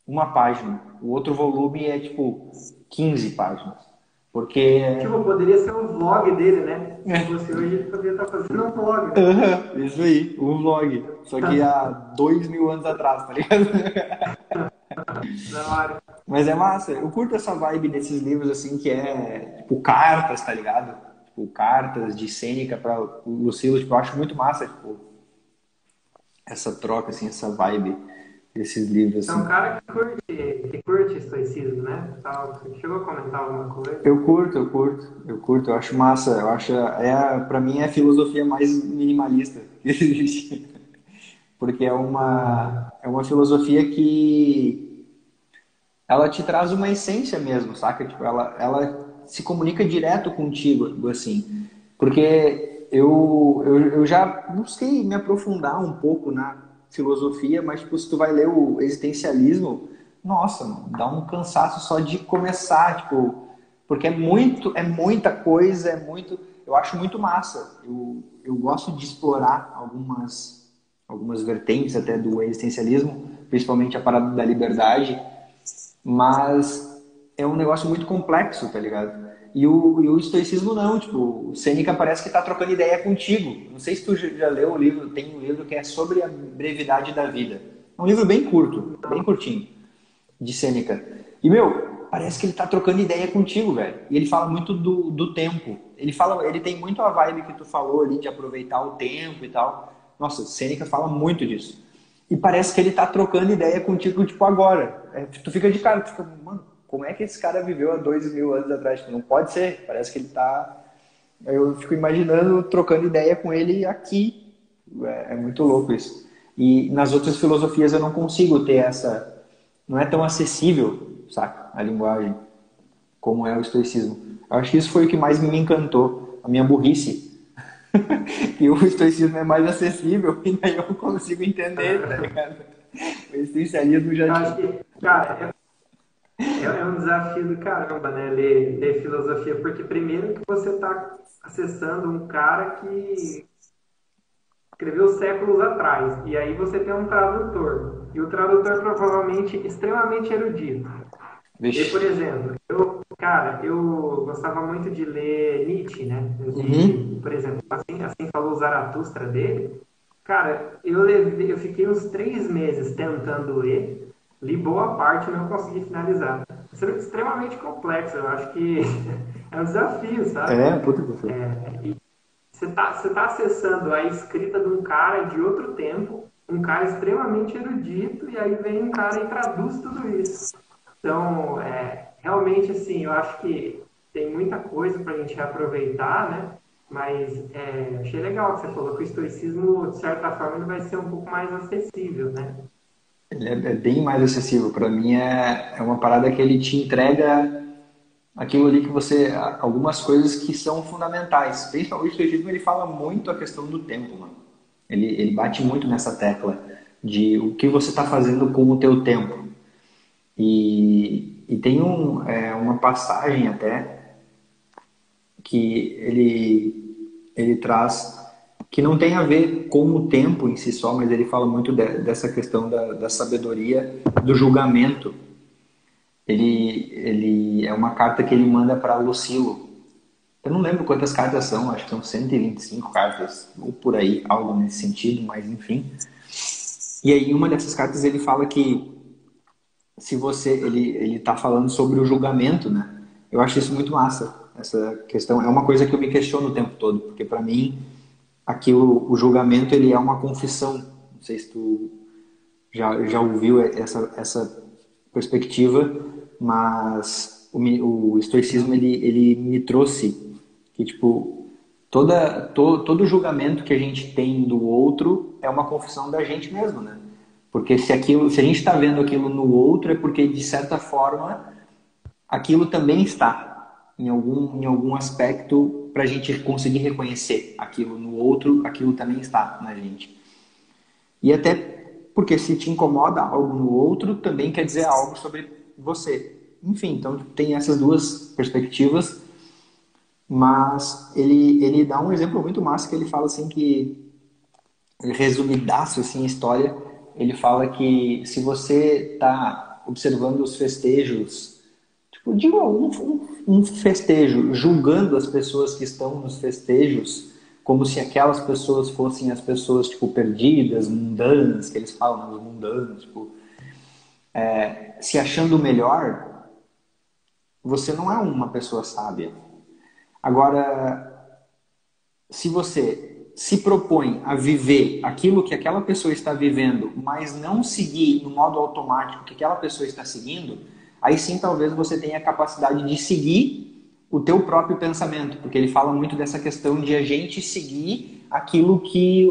uma página, o outro volume é tipo 15 páginas. Porque. Tipo, poderia ser um vlog dele, né? É. Você hoje poderia estar fazendo um vlog. Uhum, isso aí, um vlog. Só que há dois mil anos atrás, tá ligado? Da hora. Mas é massa. Eu curto essa vibe desses livros, assim, que é tipo cartas, tá ligado? Tipo, cartas de Sêneca para Lucilo, tipo, eu acho muito massa, tipo, essa troca, assim, essa vibe. Esses livros. Assim. É um cara que curte, que curte estoicismo, né? Você chegou a comentar alguma coisa? Eu curto, eu curto, eu curto, eu acho massa, eu acho, é, pra mim é a filosofia mais minimalista que existe. Porque é uma, é uma filosofia que ela te traz uma essência mesmo, saca? Tipo, ela, ela se comunica direto contigo, assim. Porque eu, eu, eu já busquei me aprofundar um pouco na filosofia, mas tipo, se tu vai ler o existencialismo, nossa, dá um cansaço só de começar, tipo, porque é muito, é muita coisa, é muito, eu acho muito massa. Eu, eu gosto de explorar algumas algumas vertentes até do existencialismo, principalmente a parada da liberdade, mas é um negócio muito complexo, tá ligado? E o, e o estoicismo não, tipo, o Sêneca parece que está trocando ideia contigo. Não sei se tu já leu o livro, tem um livro que é sobre a brevidade da vida. É um livro bem curto, bem curtinho, de Sêneca. E, meu, parece que ele está trocando ideia contigo, velho. E ele fala muito do, do tempo. Ele fala, ele tem muito a vibe que tu falou ali de aproveitar o tempo e tal. Nossa, Sêneca fala muito disso. E parece que ele está trocando ideia contigo, tipo, agora. É, tu fica de cara, tu fica, mano, como é que esse cara viveu há dois mil anos atrás? Não pode ser, parece que ele está. Eu fico imaginando trocando ideia com ele aqui. É, é, muito louco isso. E nas outras filosofias eu não consigo ter essa. Não é tão acessível, saca? A linguagem, como é o estoicismo. Eu acho que isso foi o que mais me encantou, a minha burrice. que o estoicismo é mais acessível e daí eu consigo entender, tá ligado? O existencialismo já. Acho que, cara, é, é um desafio do caramba, né? Ler, ler filosofia, porque primeiro que você está acessando um cara que escreveu séculos atrás, e aí você tem um tradutor, e o tradutor provavelmente extremamente erudito. Vixe. E, por exemplo, eu, cara, eu gostava muito de ler Nietzsche, né? uhum. Por exemplo, assim, assim falou Zaratustra dele. Cara, eu, levei, eu fiquei uns três meses tentando ler, li boa parte e não consegui finalizar. Isso é extremamente complexo, eu acho que é um desafio, sabe? É, puta desafio. É, você está você tá acessando a escrita de um cara de outro tempo, um cara extremamente erudito, e aí vem um cara e traduz tudo isso. Então, é, realmente, assim, eu acho que tem muita coisa para a gente aproveitar, né? Mas é, achei legal que você falou que o estoicismo, de certa forma, ele vai ser um pouco mais acessível, né? Ele é, é bem mais acessível. Para mim é, é uma parada que ele te entrega aquilo ali que você algumas coisas que são fundamentais. Principalmente o estoicismo ele fala muito a questão do tempo, mano. Ele ele bate muito nessa tecla de o que você está fazendo com o teu tempo. E, e tem um, é, uma passagem até que ele ele traz que não tem a ver com o tempo em si só, mas ele fala muito de, dessa questão da, da, sabedoria, do julgamento. Ele, ele é uma carta que ele manda para Lucilo. Eu não lembro quantas cartas são, acho que são 125 cartas, ou por aí, algo nesse sentido, mas enfim. E aí, uma dessas cartas ele fala que se você ele ele está falando sobre o julgamento, né? Eu acho isso muito massa. Essa questão é uma coisa que eu me questiono o tempo todo, porque para mim aqui o, o, julgamento ele é uma confissão. Não sei se tu já, já ouviu essa, essa perspectiva, mas o, o estoicismo ele, ele me trouxe que tipo toda to, todo julgamento que a gente tem do outro é uma confissão da gente mesmo, né? Porque se aquilo, se a gente está vendo aquilo no outro é porque de certa forma aquilo também está em algum em algum aspecto para a gente conseguir reconhecer aquilo no outro, aquilo também está na gente. E até porque se te incomoda algo no outro, também quer dizer algo sobre você. Enfim, então tem essas duas perspectivas, mas ele, ele dá um exemplo muito massa que ele fala assim que, resumidaço assim a história, ele fala que se você está observando os festejos Tipo, digo, um, um festejo, julgando as pessoas que estão nos festejos como se aquelas pessoas fossem as pessoas, tipo, perdidas, mundanas, que eles falam, né, os mundanos, tipo, é, se achando melhor, você não é uma pessoa sábia. Agora, se você se propõe a viver aquilo que aquela pessoa está vivendo, mas não seguir no modo automático que aquela pessoa está seguindo, aí sim talvez você tenha a capacidade de seguir o teu próprio pensamento, porque ele fala muito dessa questão de a gente seguir aquilo que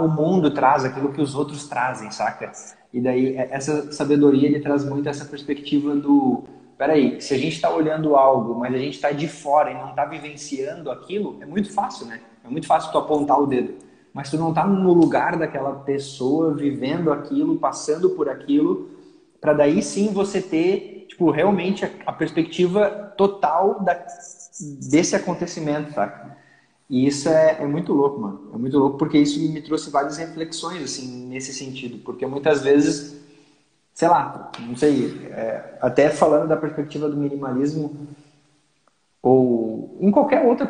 o mundo traz, aquilo que os outros trazem, saca? E daí é, essa sabedoria ele traz muito essa perspectiva do peraí, se a gente está olhando algo, mas a gente está de fora e não está vivenciando aquilo, é muito fácil, né? É muito fácil tu apontar o dedo. Mas tu não está no lugar daquela pessoa, vivendo aquilo, passando por aquilo, para daí sim você ter, tipo, realmente a, a perspectiva total da, desse acontecimento, saca? E isso é, é, muito louco, mano. É muito louco porque isso me trouxe várias reflexões, assim, nesse sentido. Porque muitas vezes sei lá, não sei, é, até falando da perspectiva do minimalismo, ou em qualquer outra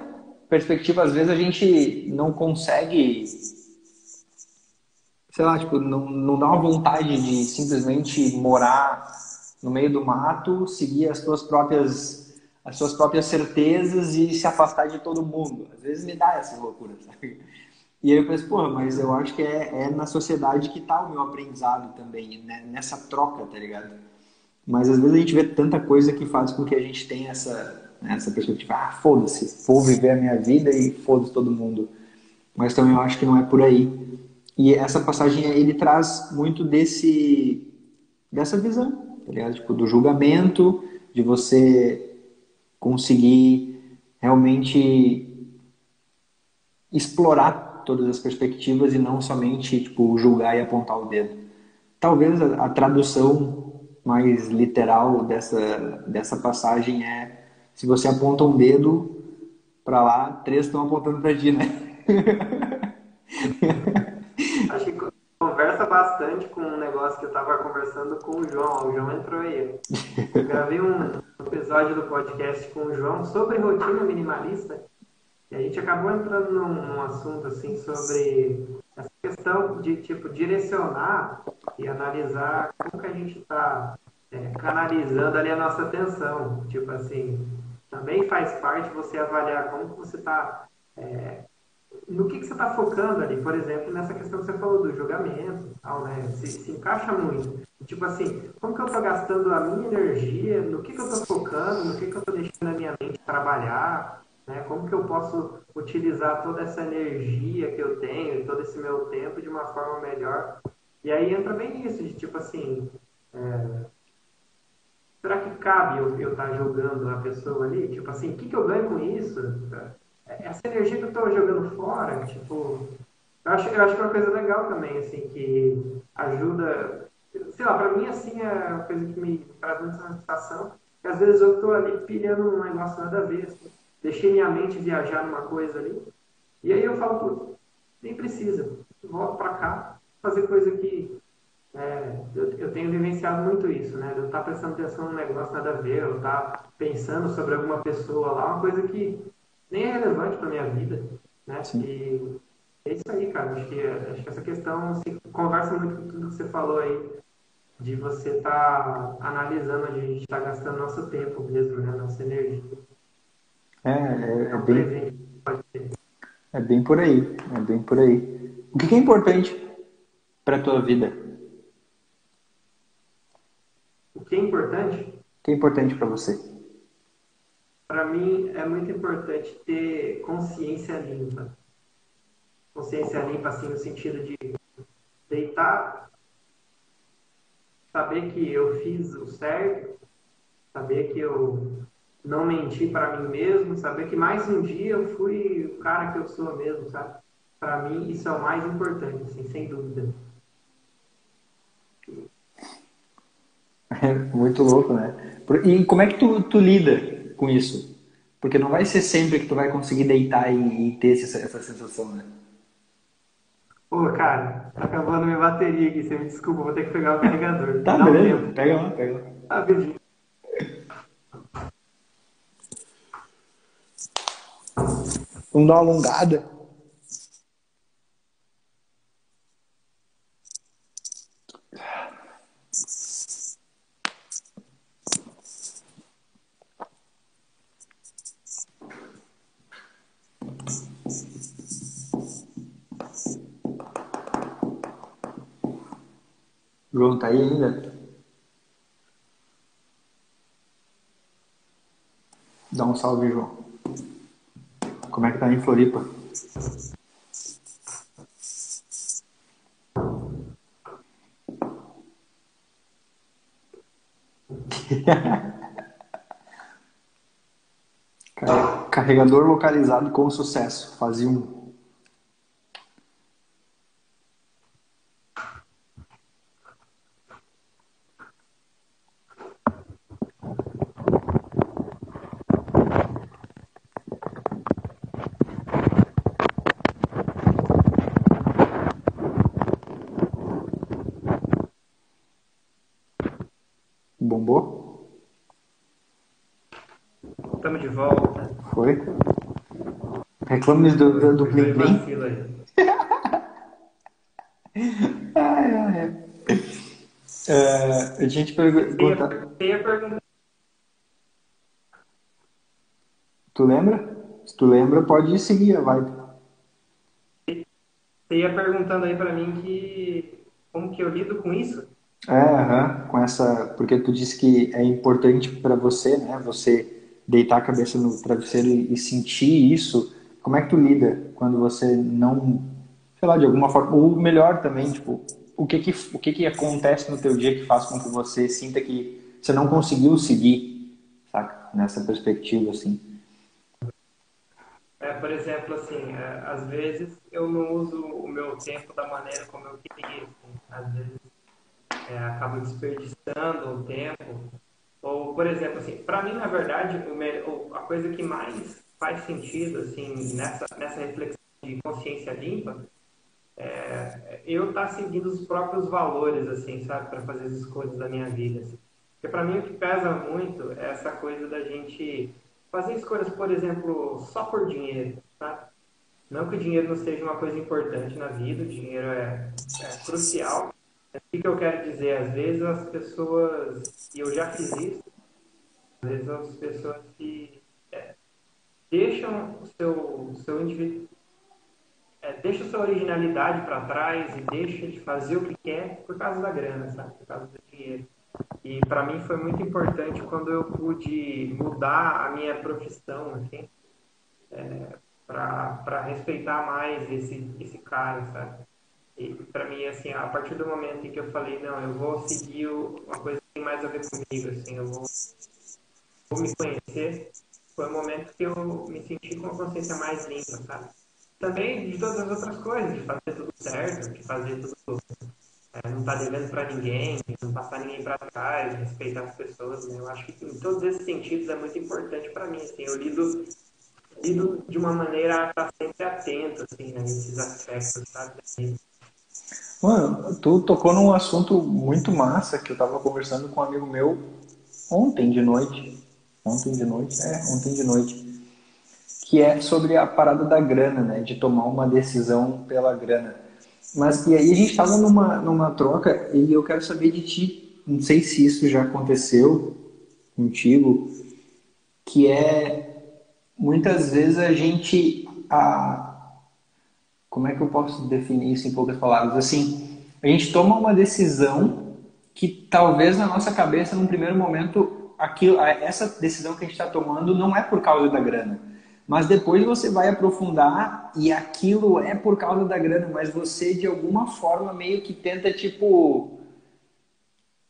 perspectiva, às vezes a gente não consegue, sei lá, tipo, não, não dá uma vontade de simplesmente morar no meio do mato, seguir as suas próprias as suas próprias certezas e se afastar de todo mundo. Às vezes me dá essas loucuras, sabe? E aí eu penso, porra, mas eu acho que é, é na sociedade que tá o meu aprendizado também, né? nessa troca, tá ligado? Mas às vezes a gente vê tanta coisa que faz com que a gente tenha essa, né, essa perspectiva, ah, foda-se, vou viver a minha vida e foda-se todo mundo. Mas também eu acho que não é por aí. E essa passagem, ele traz muito desse, dessa visão, tá? Tipo, do julgamento, de você conseguir realmente explorar todas as perspectivas e não somente tipo julgar e apontar o dedo. Talvez a, a tradução mais literal dessa dessa passagem é se você aponta um dedo para lá, três estão apontando para ti, né? Bastante com um negócio que eu estava conversando com o João. O João entrou aí. Eu gravei um episódio do podcast com o João sobre rotina minimalista e a gente acabou entrando num, num, assunto assim sobre essa questão de tipo direcionar e analisar como que a gente está é, canalizando ali a nossa atenção. Tipo assim, também faz parte você avaliar como que você está é, no que, que você está focando ali, por exemplo, nessa questão que você falou do julgamento, tal, né? Se, se encaixa muito. Tipo assim, como que eu estou gastando a minha energia, no que, que eu estou focando, no que, que eu estou deixando a minha mente trabalhar, né? Como que eu posso utilizar toda essa energia que eu tenho, todo esse meu tempo de uma forma melhor? E aí entra bem isso, de tipo assim, é... será que cabe eu estar tá jogando a pessoa ali? Tipo assim, o que, que eu ganho com isso? Essa energia que eu estou jogando fora, tipo, eu acho, eu acho que é uma coisa legal também, assim, que ajuda, sei lá, para mim, assim, é uma coisa que me traz muita satisfação, que às vezes eu estou ali pilhando um negócio nada a ver, assim, deixei minha mente viajar numa coisa ali. E aí eu falo, pô, nem precisa, volto para cá, fazer coisa que é, eu, eu, tenho vivenciado muito isso, né? Eu estar tá prestando atenção num negócio nada a ver, eu estar tá pensando sobre alguma pessoa lá, uma coisa que nem é relevante para minha vida, né? Sim. E é isso aí, cara. Acho que, acho que essa questão assim, conversa muito com tudo que você falou aí, de você estar tá analisando onde a gente está gastando nosso tempo mesmo, né? Nossa energia. É, é, é, bem, é bem por aí, é bem por aí. O que é importante para a tua vida? O que é importante? O que é importante para você? Para mim é muito importante ter consciência limpa. Consciência limpa, assim, no sentido de deitar, saber que eu fiz o certo, saber que eu não mentir para mim mesmo, saber que mais um dia eu fui o cara que eu sou mesmo, sabe? Para mim isso é o mais importante, assim, sem dúvida. É muito louco, né? E como é que tu, tu lida com isso? Porque não vai ser sempre que tu vai conseguir deitar e, e ter essa, essa sensação, né? Pô, cara, tá acabando minha bateria aqui, você me desculpa, vou ter que pegar o carregador. tá, beleza, um pega lá, pega lá. Tá, beleza. Vamos dar uma alongada. João tá aí ainda? Dá um salve, João. Como é que tá em Floripa? Carregador localizado com sucesso. Fazia um. Reclame do, do, do Blim Blim. ai, ai. Uh, a gente pergunta. Tu lembra? Se tu lembra, pode seguir a vibe. Você ia perguntando aí para mim que como que eu lido com isso? É, uhum, com essa, porque tu disse que é importante para você, né? Você deitar a cabeça no travesseiro e sentir isso como é que tu lida quando você não, sei lá, de alguma forma, ou melhor também, tipo, o que que, o que que acontece no teu dia que faz com que você sinta que você não conseguiu seguir, saca? Nessa perspectiva, assim. É, por exemplo, assim, é, às vezes eu não uso o meu tempo da maneira como eu queria. Assim. Às vezes é, acabo desperdiçando o tempo. Ou, por exemplo, assim, para mim, na verdade, o, a coisa que mais faz sentido, assim, nessa, nessa reflexão de consciência limpa, é, eu estar tá seguindo os próprios valores, assim, sabe, para fazer as escolhas da minha vida. Assim. Porque para mim o que pesa muito é essa coisa da gente fazer escolhas, por exemplo, só por dinheiro, sabe? Não que o dinheiro não seja uma coisa importante na vida, o dinheiro é, é crucial. O que eu quero dizer? Às vezes as pessoas, e eu já fiz isso, às vezes as pessoas que deixam o seu, seu indivíduo, é, deixa sua originalidade para trás e deixa de fazer o que quer por causa da grana, sabe? Por causa do dinheiro. E para mim foi muito importante quando eu pude mudar a minha profissão, assim, é, para respeitar mais esse, esse cara, sabe? E para mim, assim, a partir do momento em que eu falei, não, eu vou seguir uma coisa que tem mais a ver comigo, assim, eu vou, vou me conhecer, foi o momento que eu me senti com uma consciência mais limpa, sabe? Também de todas as outras coisas, de fazer tudo certo, de fazer tudo. É, não estar tá devendo para ninguém, não passar ninguém para trás, respeitar as pessoas. Né? Eu acho que em todos esses sentidos é muito importante para mim. Assim, eu lido, lido de uma maneira a estar sempre atento assim, né, nesses aspectos, sabe? Mano, tu tocou num assunto muito massa que eu tava conversando com um amigo meu ontem de noite ontem de noite, é, ontem de noite, que é sobre a parada da grana, né, de tomar uma decisão pela grana. Mas e aí a gente estava numa, numa troca e eu quero saber de ti, não sei se isso já aconteceu contigo, que é muitas vezes a gente a como é que eu posso definir isso em poucas palavras? Assim, a gente toma uma decisão que talvez na nossa cabeça, num primeiro momento, aquilo, essa decisão que a gente está tomando não é por causa da grana. Mas depois você vai aprofundar e aquilo é por causa da grana, mas você de alguma forma meio que tenta tipo.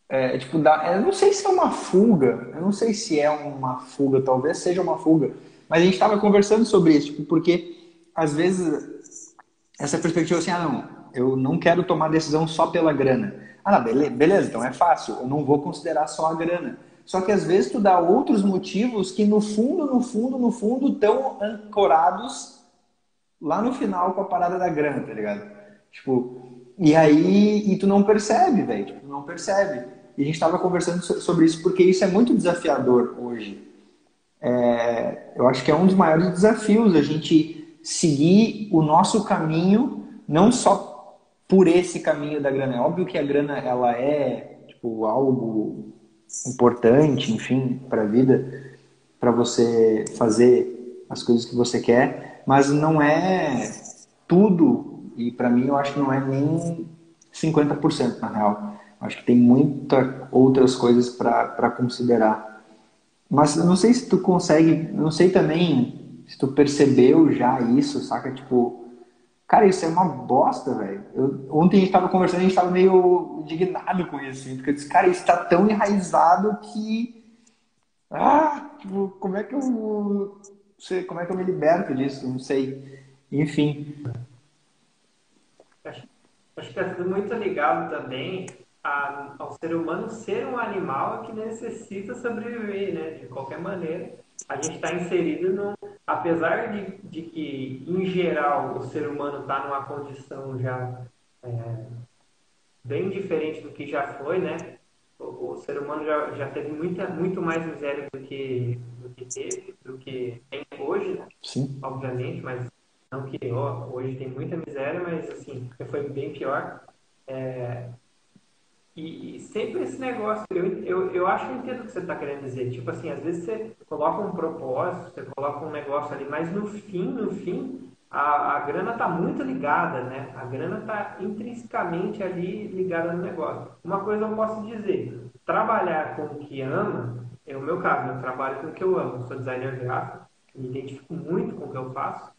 É, tipo dar, eu não sei se é uma fuga, eu não sei se é uma fuga, talvez seja uma fuga, mas a gente estava conversando sobre isso, tipo, porque às vezes essa perspectiva assim, ah não, eu não quero tomar decisão só pela grana. Ah, não, beleza, beleza, então é fácil, eu não vou considerar só a grana. Só que às vezes tu dá outros motivos que no fundo, no fundo, no fundo estão ancorados lá no final com a parada da grana, tá ligado? Tipo, e aí e tu não percebe, velho, tipo, tu não percebe. E a gente estava conversando sobre isso porque isso é muito desafiador hoje. É, eu acho que é um dos maiores desafios a gente seguir o nosso caminho, não só por esse caminho da grana. É óbvio que a grana ela é tipo algo importante, enfim, para a vida, para você fazer as coisas que você quer, mas não é tudo, e para mim eu acho que não é nem 50% na real. Acho que tem muitas outras coisas para considerar. Mas não sei se tu consegue, não sei também se tu percebeu já isso, saca? Tipo, cara, isso é uma bosta, velho. Ontem a gente tava conversando, a gente tava meio indignado com isso, assim, porque eu disse, cara, isso tá tão enraizado que. Ah, tipo, como é que eu. Sei, como é que eu me liberto disso? Não sei. Enfim. Acho, acho que é tudo muito ligado também a, ao ser humano ser um animal que necessita sobreviver, né? De qualquer maneira. A gente está inserido no. Apesar de, de que, em geral, o ser humano está numa condição já é, bem diferente do que já foi, né? O, o, ser humano já, já teve muita, muito mais miséria do que, do que teve, do que tem hoje, né? Sim. Obviamente, mas não que ó, hoje tem muita miséria, mas assim, foi bem pior. É, e, e, sempre esse negócio, eu, eu, eu acho que eu entendo o que você está querendo dizer. Tipo assim, às vezes você coloca um propósito, você coloca um negócio ali, mas no fim, no fim, a, a grana está muito ligada, né? A grana está intrinsecamente ali ligada no negócio. Uma coisa eu posso dizer, trabalhar com o que ama, é o meu caso, eu trabalho com o que eu amo, sou designer gráfico, me identifico muito com o que eu faço,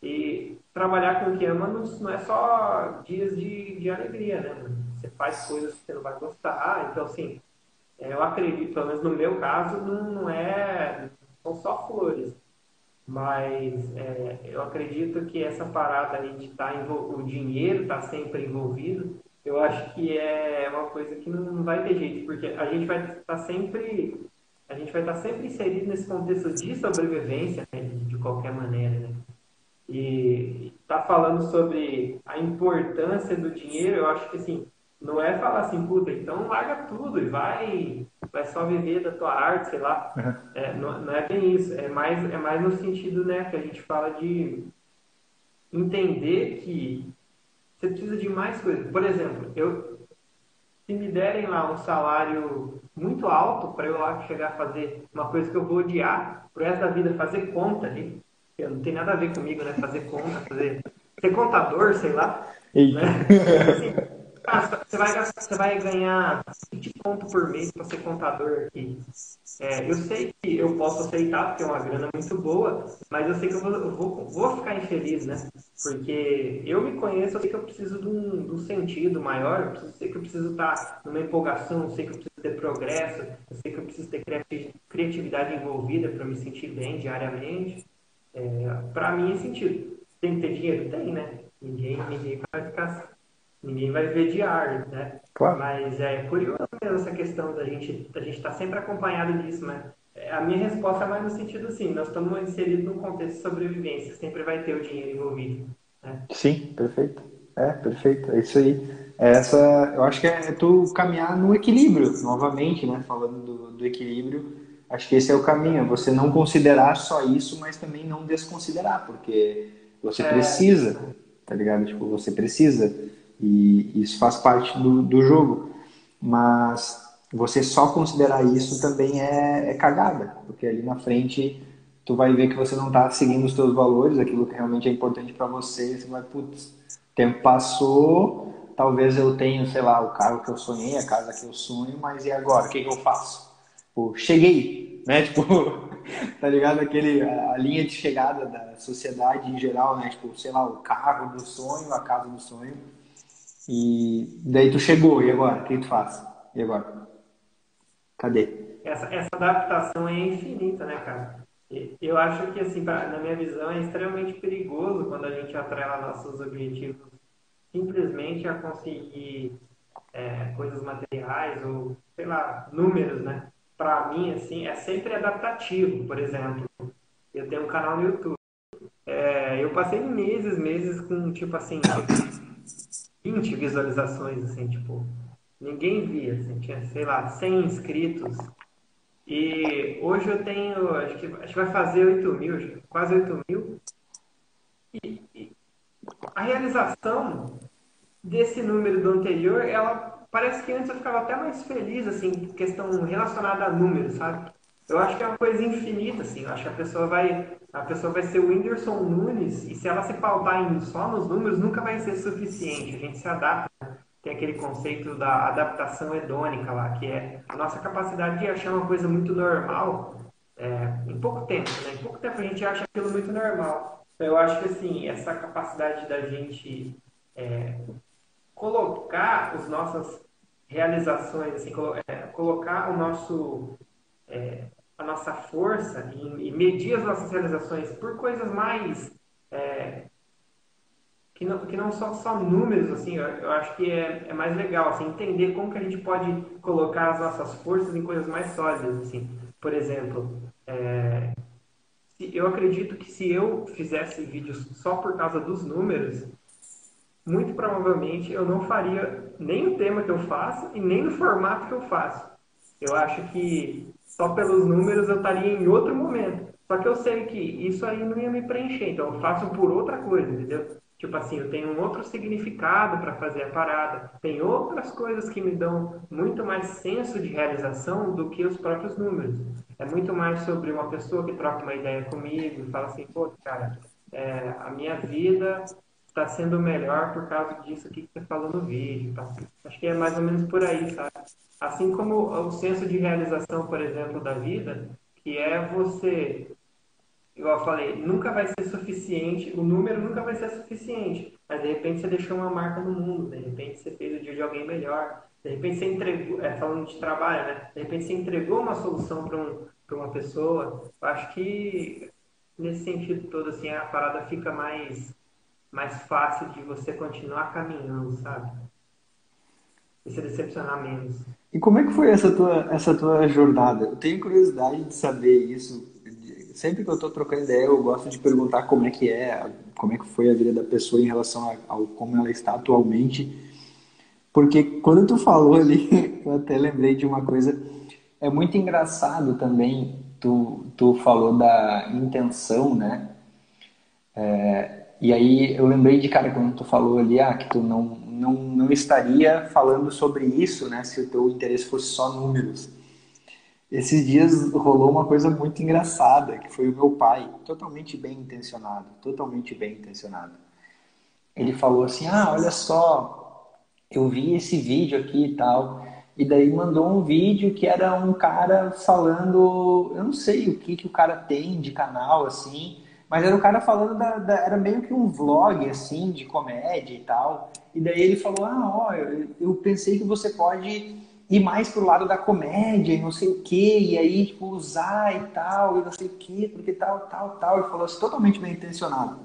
e trabalhar com o que ama não, não é só dias de, de alegria, né? Você faz coisas que você não vai gostar. Então, assim, eu acredito, pelo menos no meu caso, não, é. São só flores. Mas é, eu acredito que essa parada aí de estar tá o dinheiro está sempre envolvido, eu acho que é uma coisa que não vai ter jeito, porque a gente vai estar tá sempre a gente vai estar tá sempre inserido nesse contexto de sobrevivência, né, de, de qualquer maneira, né? E tá falando sobre a importância do dinheiro, eu acho que assim, não é falar assim, puta, então larga tudo e vai, vai só viver da tua arte, sei lá. É, não, não, é bem isso. É mais, é mais no sentido, né, que a gente fala de entender que você precisa de mais coisas. Por exemplo, eu se me derem lá um salário muito alto para eu lá chegar a fazer uma coisa que eu vou odiar pro resto da vida, fazer conta ali, não tem nada a ver comigo, né? Fazer conta, fazer ser contador, sei lá. Né? Assim, você vai, você vai ganhar 20 pontos por mês para ser contador aqui. É, eu sei que eu posso aceitar, porque é uma grana muito boa, mas eu sei que eu vou, vou, vou ficar infeliz, né? Porque eu me conheço, eu sei que eu preciso de um, de um sentido maior, eu sei que eu preciso estar numa empolgação, eu sei que eu preciso ter progresso, eu sei que eu preciso ter criatividade envolvida para me sentir bem diariamente. É, para mim é sentido. Tem que ter dinheiro? Tem, né? Ninguém, ninguém vai ficar ninguém vai ver de ar, né? Claro. Mas é curioso mesmo essa questão da gente a gente estar tá sempre acompanhado disso, né? A minha resposta é mais no sentido assim, nós estamos inseridos num contexto de sobrevivência, sempre vai ter o dinheiro envolvido. Né? Sim, perfeito. É, perfeito, é isso aí. É essa, eu acho que é, é tu caminhar no equilíbrio, novamente, né? Falando do, do equilíbrio, acho que esse é o caminho, é você não considerar só isso, mas também não desconsiderar, porque você é... precisa, tá ligado? Tipo, você precisa e isso faz parte do, do jogo. Mas você só considerar isso também é, é cagada, porque ali na frente tu vai ver que você não está seguindo os teus valores, aquilo que realmente é importante para você, você vai, putz, tempo passou, talvez eu tenha, sei lá, o carro que eu sonhei, a casa que eu sonho, mas e agora? O que, que eu faço? Tipo, cheguei, né? Tipo, tá ligado? Aquele, a, linha de chegada da sociedade em geral, né? Tipo, sei lá, o carro do sonho, a casa do sonho. E daí tu chegou, e agora? O que tu faz? E agora? Cadê? Essa, essa adaptação é infinita, né, cara? Eu acho que, assim, na minha visão, é extremamente perigoso quando a gente atrela nossos objetivos simplesmente a conseguir é, coisas materiais ou, sei lá, números, né? Para mim, assim, é sempre adaptativo. Por exemplo, eu tenho um canal no YouTube. É, eu passei meses, meses com, tipo assim, 20 visualizações, assim, tipo, ninguém via, assim, tinha, sei lá, 100 inscritos. E hoje eu tenho, acho que, acho que vai fazer 8 mil, quase 8 mil. E, e a realização desse número do anterior, ela parece que antes eu ficava até mais feliz, assim, questão relacionada a números, sabe? Eu acho que é uma coisa infinita, assim. Eu acho que a pessoa vai, a pessoa vai ser o Whindersson Nunes e se ela se pautar em, só nos números, nunca vai ser suficiente. A gente se adapta. tem aquele conceito da adaptação hedônica lá, que é a nossa capacidade de achar uma coisa muito normal é, em pouco tempo, né? Em pouco tempo a gente acha aquilo muito normal. Então, eu acho que, assim, essa capacidade da gente é, colocar as nossas realizações, assim, é, colocar o nosso, é, a nossa força e, medir as nossas realizações por coisas mais é, que não, que não são só números, assim, eu, eu acho que é, é, mais legal, assim, entender como que a gente pode colocar as nossas forças em coisas mais sólidas, assim. Por exemplo, é, eu acredito que se eu fizesse vídeos só por causa dos números, muito provavelmente eu não faria nem o tema que eu faço e nem o formato que eu faço. Eu acho que só pelos números eu estaria em outro momento. Só que eu sei que isso aí não ia me preencher, então eu faço por outra coisa, entendeu? Tipo assim, eu tenho um outro significado para fazer a parada. Tem outras coisas que me dão muito mais senso de realização do que os próprios números. É muito mais sobre uma pessoa que troca uma ideia comigo e fala assim, pô, cara, é, a minha vida está sendo melhor por causa disso aqui que você falou no vídeo. Tá? Acho que é mais ou menos por aí, sabe? Assim como o senso de realização, por exemplo, da vida, que é você igual eu falei, nunca vai ser suficiente, o número nunca vai ser suficiente. Mas de repente você deixou uma marca no mundo, de repente você fez o dia de alguém melhor, de repente você entregou, é, falando de trabalho, né? De repente você entregou uma solução para um, uma pessoa. Eu acho que nesse sentido todo, assim, a parada fica mais, mais fácil de você continuar caminhando, sabe? E se decepcionar menos. E como é que foi essa tua, essa tua jornada? Eu tenho curiosidade de saber isso sempre que eu estou trocando ideia, eu gosto de perguntar como é que é, como é que foi a vida da pessoa em relação ao como ela está atualmente. Porque quando tu falou ali, eu até lembrei de uma coisa, é muito engraçado também, tu, tu falou da intenção, né? É, e aí eu lembrei de, cara, quando tu falou ali, ah, que tu não, não, não estaria falando sobre isso, né? Se o teu interesse fosse só números. Esses dias rolou uma coisa muito engraçada, que foi o meu pai, totalmente bem intencionado, totalmente bem intencionado. Ele falou assim: "Ah, olha só, eu vi esse vídeo aqui e tal". E daí mandou um vídeo que era um cara falando, eu não sei o que que o cara tem de canal assim, mas era o cara falando da, da era meio que um vlog assim de comédia e tal. E daí ele falou: "Ah, ó, eu, eu pensei que você pode ir mais pro lado da comédia e não sei o que, e aí, tipo, usar e tal, e não sei o que, porque tal, tal, tal. Ele falou assim, totalmente bem intencionado.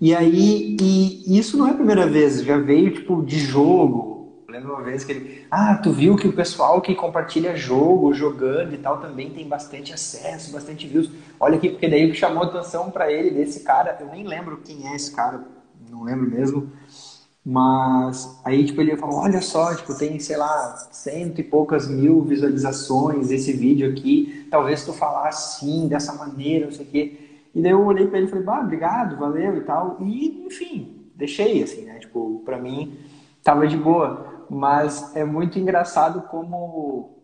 E aí, e isso não é a primeira vez, já veio, tipo, de jogo. Lembra uma vez que ele, ah, tu viu que o pessoal que compartilha jogo, jogando e tal, também tem bastante acesso, bastante views. Olha aqui, porque daí o que chamou atenção para ele, desse cara, eu nem lembro quem é esse cara, não lembro mesmo, mas aí, tipo, ele falou, olha só, tipo, tem, sei lá, cento e poucas mil visualizações esse vídeo aqui, talvez tu falar assim, dessa maneira, não sei o quê. E daí eu olhei pra ele e falei, bah, obrigado, valeu e tal. E, enfim, deixei, assim, né? Tipo, pra mim, tava de boa. Mas é muito engraçado como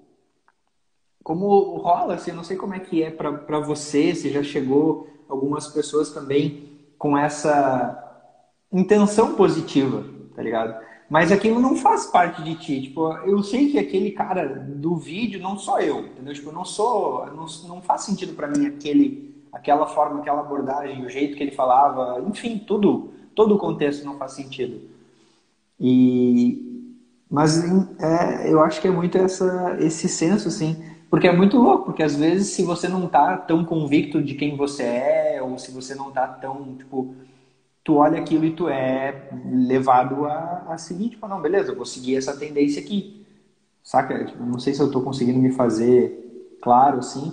como rola, assim, não sei como é que é para você, se já chegou algumas pessoas também com essa intenção positiva, tá ligado? Mas aquilo não faz parte de ti. Tipo, eu sei que aquele cara do vídeo não sou eu, entendeu? Tipo, não sou, não, não faz sentido para mim aquele, aquela forma, aquela abordagem, o jeito que ele falava, enfim, tudo, todo o contexto não faz sentido. E, mas é, eu acho que é muito essa, esse senso, assim, porque é muito louco, porque às vezes se você não tá tão convicto de quem você é, ou se você não tá tão, tipo, tu olha aquilo e tu é levado a, a seguir, tipo, não, beleza, eu vou seguir essa tendência aqui. Saca? Tipo, não sei se eu estou conseguindo me fazer claro, assim,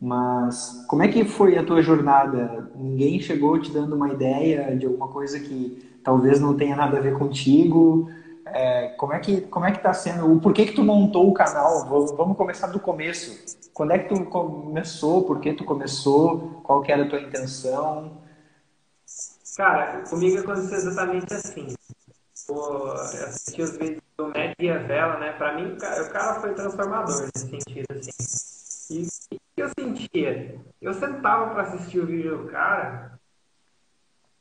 mas como é que foi a tua jornada? Ninguém chegou te dando uma ideia de alguma coisa que talvez não tenha nada a ver contigo? É, como é que como é que tá sendo? O porquê que tu montou o canal? Vamos começar do começo. Quando é que tu começou? Por que tu começou? Qual que era a tua intenção? Cara, comigo aconteceu exatamente assim. Pô, eu assisti os vídeos do Matt e a Vela, né? Pra mim, o cara foi transformador nesse sentido, assim. E o que eu sentia? Eu sentava pra assistir o vídeo do cara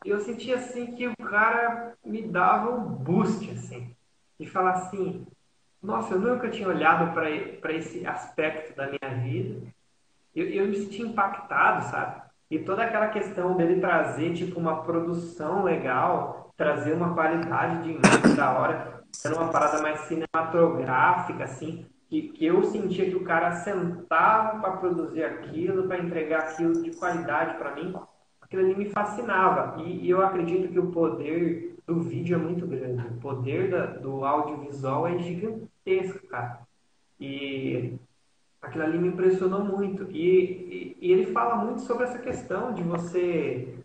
e eu sentia, assim, que o cara me dava um boost, assim. De falar assim, nossa, eu nunca tinha olhado para esse aspecto da minha vida. Eu, eu me senti impactado, sabe? E toda aquela questão dele trazer, tipo, uma produção legal, trazer uma qualidade de imagem da hora, sendo uma parada mais cinematográfica, assim, que, que eu sentia que o cara sentava para produzir aquilo, para entregar aquilo de qualidade para mim, aquilo ali me fascinava. E, e, eu acredito que o poder do vídeo é muito grande, o poder da, do audiovisual é gigantesco, cara. E aquilo ali me impressionou muito. E, e, e ele fala muito sobre essa questão de você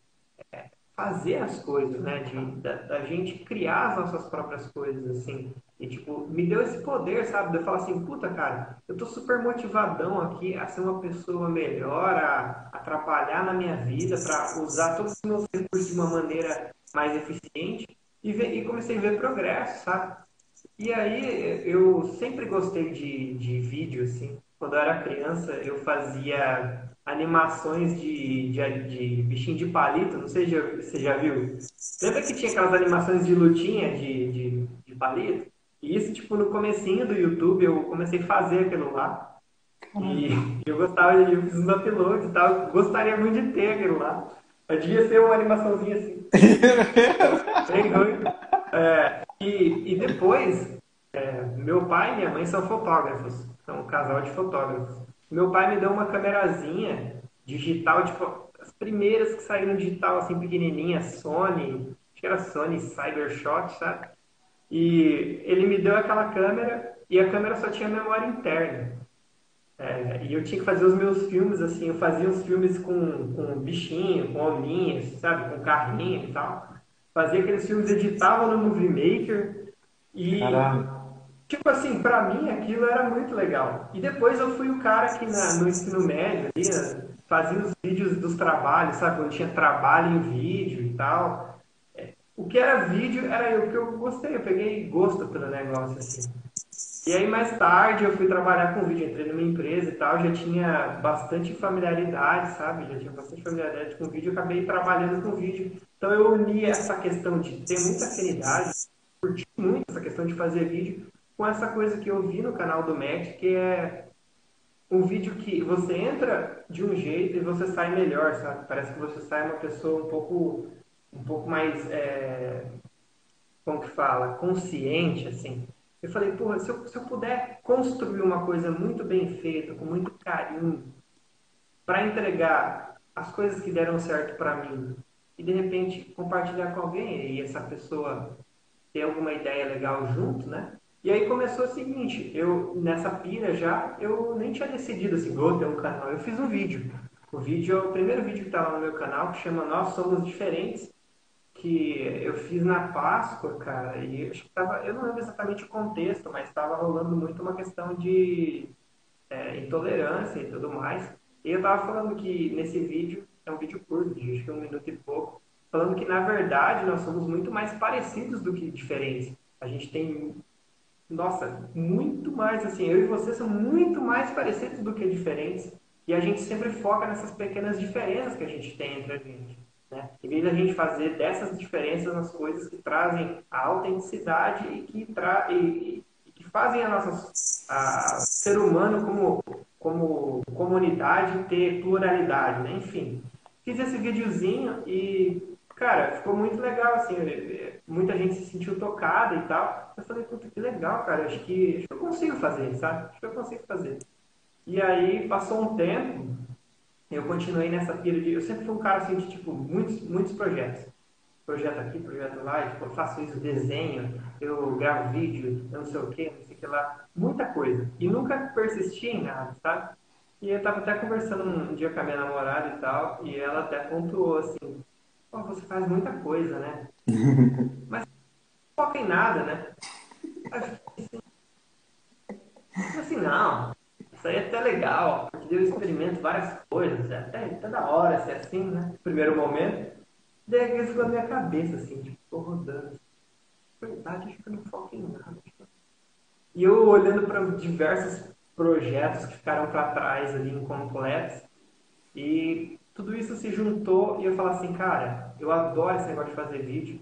é, fazer as coisas, né? De, da, da, gente criar as nossas próprias coisas, assim. E, tipo, me deu esse poder, sabe? De eu falar assim, puta, cara, eu tô super motivadão aqui a ser uma pessoa melhor, a, a trabalhar na minha vida, para usar todos os meus recursos de uma maneira mais eficiente. E, ver, e comecei a ver progresso, sabe? E aí, eu sempre gostei de, de vídeo, assim. Quando eu era criança, eu fazia animações de, de, de bichinho de palito, não sei se você já viu. Lembra que tinha aquelas animações de lutinha de, de, de palito? E isso, tipo, no comecinho do YouTube, eu comecei a fazer aquilo lá. E eu gostava de, eu fiz uns uploads e tal, gostaria muito de ter aquilo lá. Mas devia ser uma animaçãozinha assim. Bem ruim. É, e, e depois, é, meu pai e minha mãe são fotógrafos, são um casal de fotógrafos. Meu pai me deu uma camerazinha digital, tipo, as primeiras que saíram digital, assim, pequenininha, Sony, acho que era Sony Cybershot, sabe? E ele me deu aquela câmera e a câmera só tinha memória interna. É, e eu tinha que fazer os meus filmes, assim, eu fazia os filmes com, com bichinho, com hominhos, sabe, com carrinho e tal. Fazia aqueles filmes, editava no Movie Maker e... Caramba. Tipo assim, pra mim aquilo era muito legal. E depois eu fui o cara que na, no ensino médio ali, né, fazia os vídeos dos trabalhos, sabe? Quando tinha trabalho em vídeo e tal. O que era vídeo era o que eu gostei, eu peguei gosto pelo negócio, assim. E aí mais tarde eu fui trabalhar com vídeo, entrei numa empresa e tal, já tinha bastante familiaridade, sabe? Já tinha bastante familiaridade com vídeo, eu acabei trabalhando com vídeo. Então eu uni essa questão de ter muita afinidade, curti muito essa questão de fazer vídeo, com essa coisa que eu vi no canal do Mac, que é um vídeo que você entra de um jeito e você sai melhor, sabe? Parece que você sai uma pessoa um pouco, um pouco mais, é... como que fala, consciente, assim. Eu falei, porra, se eu, se eu puder construir uma coisa muito bem feita, com muito carinho, para entregar as coisas que deram certo para mim e de repente compartilhar com alguém e essa pessoa ter alguma ideia legal junto, né? E aí começou o seguinte, eu nessa pira já, eu nem tinha decidido assim, vou ter um canal. Eu fiz um vídeo. O vídeo é o primeiro vídeo que está lá no meu canal, que chama Nós Somos Diferentes que eu fiz na Páscoa, cara, e acho que tava, eu não lembro exatamente o contexto, mas estava rolando muito uma questão de é, intolerância e tudo mais. E eu estava falando que nesse vídeo, é um vídeo curto, de acho que um minuto e pouco, falando que na verdade nós somos muito mais parecidos do que diferentes. A gente tem, nossa, muito mais assim, eu e você são muito mais parecidos do que diferentes. E a gente sempre foca nessas pequenas diferenças que a gente tem entre a gente. Né? Em vez da gente fazer dessas diferenças nas coisas que trazem a autenticidade e que, tra e, e que fazem a nossa a, ser humano como, como comunidade ter pluralidade, né? Enfim, fiz esse videozinho e, cara, ficou muito legal, assim, muita gente se sentiu tocada e tal. Eu falei, puta, que legal, cara, acho que, acho que eu consigo fazer, sabe? Acho que eu consigo fazer. E aí, passou um tempo, eu continuei nessa pira de. Eu sempre fui um cara assim de tipo, muitos, muitos projetos. Projeto aqui, projeto lá, tipo, eu faço isso, desenho, eu gravo vídeo, eu não sei o que, não sei o que lá. Muita coisa. E nunca persisti em nada, sabe? E eu tava até conversando um dia com a minha namorada e tal, e ela até pontuou assim: Pô, você faz muita coisa, né? Mas não foca em nada, né? Assim, assim, não, isso aí é até legal, porque eu experimento várias coisas, é até, até da hora ser assim, né? No primeiro momento. Daí aquilo ficou na minha cabeça, assim, tipo, tô rodando. Verdade, acho que eu não foco em nada. E eu olhando para diversos projetos que ficaram para trás ali, incompletos, e tudo isso se juntou e eu falo assim, cara, eu adoro esse negócio de fazer vídeo.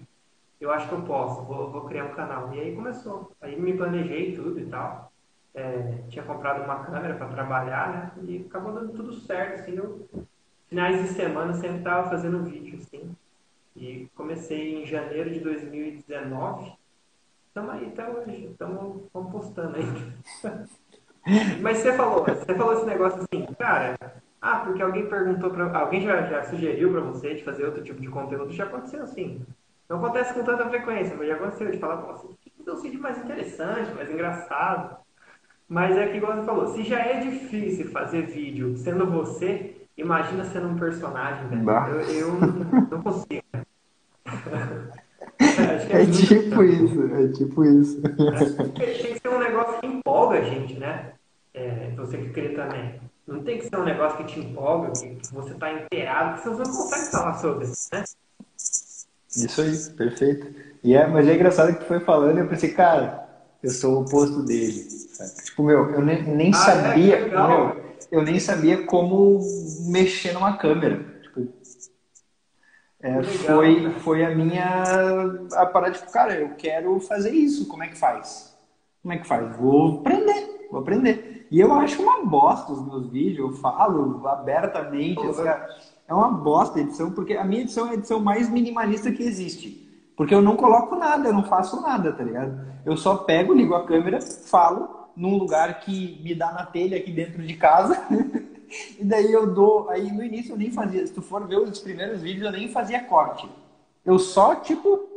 eu acho que eu posso, vou, vou criar um canal. E aí começou. Aí me planejei tudo e tal. É, tinha comprado uma câmera para trabalhar, né? E acabou dando tudo certo, assim. Eu, finais de semana sempre estava fazendo vídeo, assim. E comecei em janeiro de 2019. Estamos aí até hoje, estamos postando aí. Mas você falou, você falou esse negócio assim, cara, ah, porque alguém perguntou para alguém já, já sugeriu para você de fazer outro tipo de conteúdo, já aconteceu assim. Não acontece com tanta frequência, mas já aconteceu de falar, nossa, que fazer um vídeo mais interessante, mais engraçado. Mas é que igual você falou, se já é difícil fazer vídeo sendo você, imagina sendo um personagem, velho. Eu, eu não consigo. é, é tipo isso, é tipo isso. Tem que ser um negócio que empolga a gente, né? É, você que crê também. Não tem que ser um negócio que te empolga, que, você está inteirado, que você não consegue falar sobre, né? Isso aí, perfeito. E é, mas é engraçado que tu foi falando e eu pensei, cara, eu sou o oposto dele. Sabe? Tipo, meu, eu nem, nem ah, é? sabia. É, meu, eu nem sabia como mexer numa câmera. Tipo, é, foi, foi a minha. A parada, tipo, cara, eu quero fazer isso. Como é que faz? Como é que faz? Vou aprender, vou aprender. E eu acho uma bosta os meus vídeos, eu falo abertamente. Assim, é uma bosta a edição, porque a minha edição é a edição mais minimalista que existe. Porque eu não coloco nada, eu não faço nada, tá ligado? Eu só pego, ligo a câmera, falo num lugar que me dá na telha aqui dentro de casa. e daí eu dou. Aí no início eu nem fazia. Se tu for ver os primeiros vídeos, eu nem fazia corte. Eu só, tipo.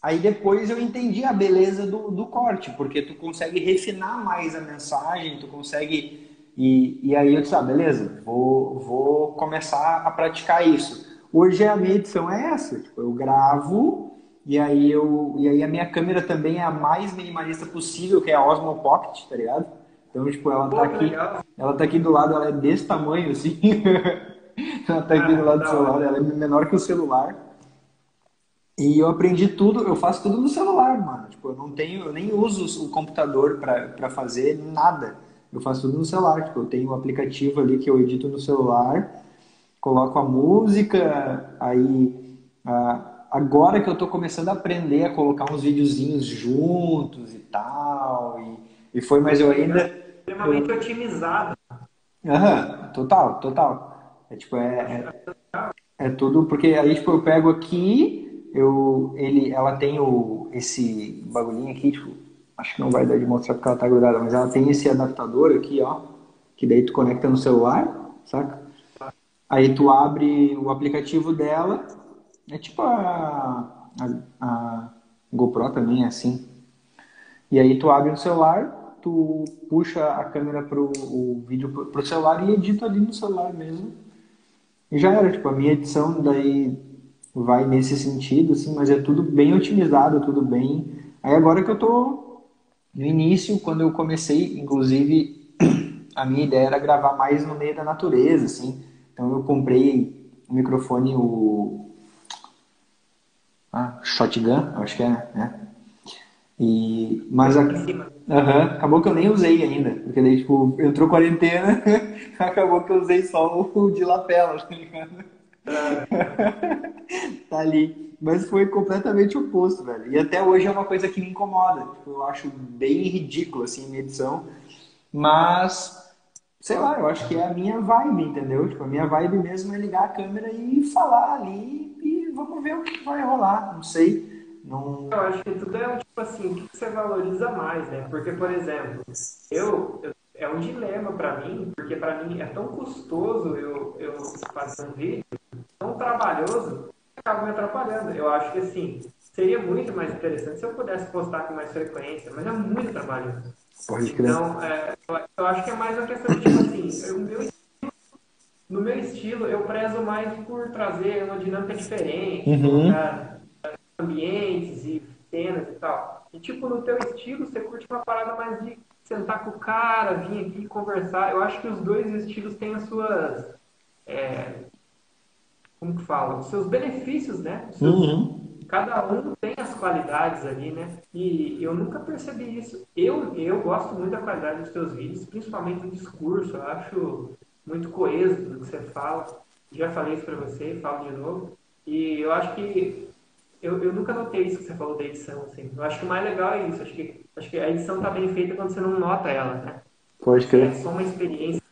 Aí depois eu entendi a beleza do, do corte, porque tu consegue refinar mais a mensagem, tu consegue. E, e aí eu disse, ah, beleza, vou, vou começar a praticar isso. Hoje a minha edição é essa, tipo, eu gravo e aí eu e aí a minha câmera também é a mais minimalista possível, que é a Osmo Pocket, tá ligado? Então, tipo, ela tá aqui, ela tá aqui do lado, ela é desse tamanho assim. ela tá aqui do lado do celular, ela é menor que o celular. E eu aprendi tudo, eu faço tudo no celular, mano. Tipo, eu não tenho, eu nem uso o computador para fazer nada. Eu faço tudo no celular. Tipo, eu tenho um aplicativo ali que eu edito no celular, coloco a música, aí agora que eu tô começando a aprender a colocar uns videozinhos juntos e tal. E, e foi, mas eu ainda. Extremamente eu... otimizado. Aham, total, total. É tipo, é, é, é tudo, porque aí tipo, eu pego aqui eu, ele, ela tem o, esse bagulhinho aqui, tipo, acho que não vai dar de mostrar porque ela tá grudada, mas ela tem esse adaptador aqui, ó, que daí tu conecta no celular, saca? Aí tu abre o aplicativo dela, é tipo a, a, a GoPro também é assim. E aí tu abre no celular, tu puxa a câmera pro o vídeo pro, pro celular e edita ali no celular mesmo. E já era, tipo, a minha edição daí vai nesse sentido, assim, mas é tudo bem otimizado, tudo bem. Aí agora que eu tô no início, quando eu comecei, inclusive, a minha ideia era gravar mais no meio da natureza, assim. Então eu comprei o microfone, o ah, Shotgun, acho que é, né? E, mas a, uhum, acabou que eu nem usei ainda, porque daí, tipo, entrou quarentena, acabou que eu usei só o de lapela, tá ligado? tá ali. Mas foi completamente oposto, velho. E até hoje é uma coisa que me incomoda. Tipo, eu acho bem ridículo, assim, minha edição. Mas, sei lá, eu acho que é a minha vibe, entendeu? Tipo, a minha vibe mesmo é ligar a câmera e falar ali e vamos ver o que vai rolar. Não sei. Não... Eu acho que tudo é, tipo assim, o que você valoriza mais, né? Porque, por exemplo, eu, eu é um dilema para mim, porque para mim é tão custoso eu, eu fazer um vídeo, tão trabalhoso, que acaba me atrapalhando. Eu acho que assim, seria muito mais interessante se eu pudesse postar com mais frequência, mas é muito trabalhoso. Pode crer. Então, é, eu acho que é mais uma questão de tipo assim, eu, meu estilo, no meu estilo, eu prezo mais por trazer uma dinâmica diferente, uhum. ambientes e cenas e tal. E tipo, no teu estilo, você curte uma parada mais de sentar com o cara, vir aqui conversar. Eu acho que os dois estilos têm as suas. É, como que fala? Os seus benefícios, né? Seus, uhum. Cada um tem as qualidades ali, né? E eu nunca percebi isso. Eu, eu gosto muito da qualidade dos seus vídeos, principalmente o discurso. Eu acho muito coeso do que você fala. Já falei isso para você, falo de novo. E eu acho que eu, eu nunca notei isso que você falou da edição, assim. Eu acho que o mais legal é isso. Acho que, acho que a edição tá bem feita quando você não nota ela, né? Pode crer. É só uma experiência.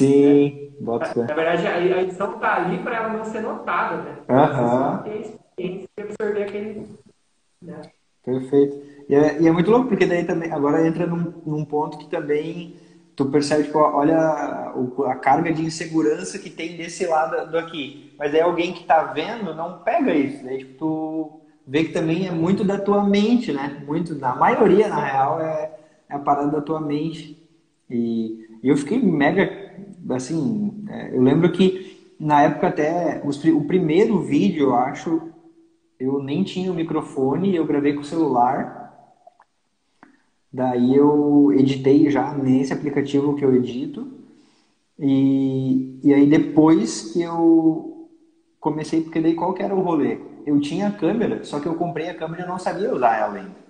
Sim, né? bota Na, na verdade, a, a edição tá ali para ela não ser notada, né? Aham. Você ter a experiência de absorver aquele. Né? Perfeito. E é, e é, muito louco, porque daí também, agora entra num, num ponto que também tu percebe, tipo, olha a, a, carga de insegurança que tem desse lado do aqui. Mas aí alguém que tá vendo não pega isso, né? Tipo, tu vê que também é muito da tua mente, né? Muito, na maioria, na real, é, é a parada da tua mente. E, e eu fiquei mega, assim, é, eu lembro que na época até, os, o primeiro vídeo, eu acho, eu nem tinha o microfone, eu gravei com o celular. Daí eu editei já nesse aplicativo que eu edito. E, e aí depois que eu comecei, porque daí qual que era o rolê? Eu tinha a câmera, só que eu comprei a câmera e não sabia usar ela ainda.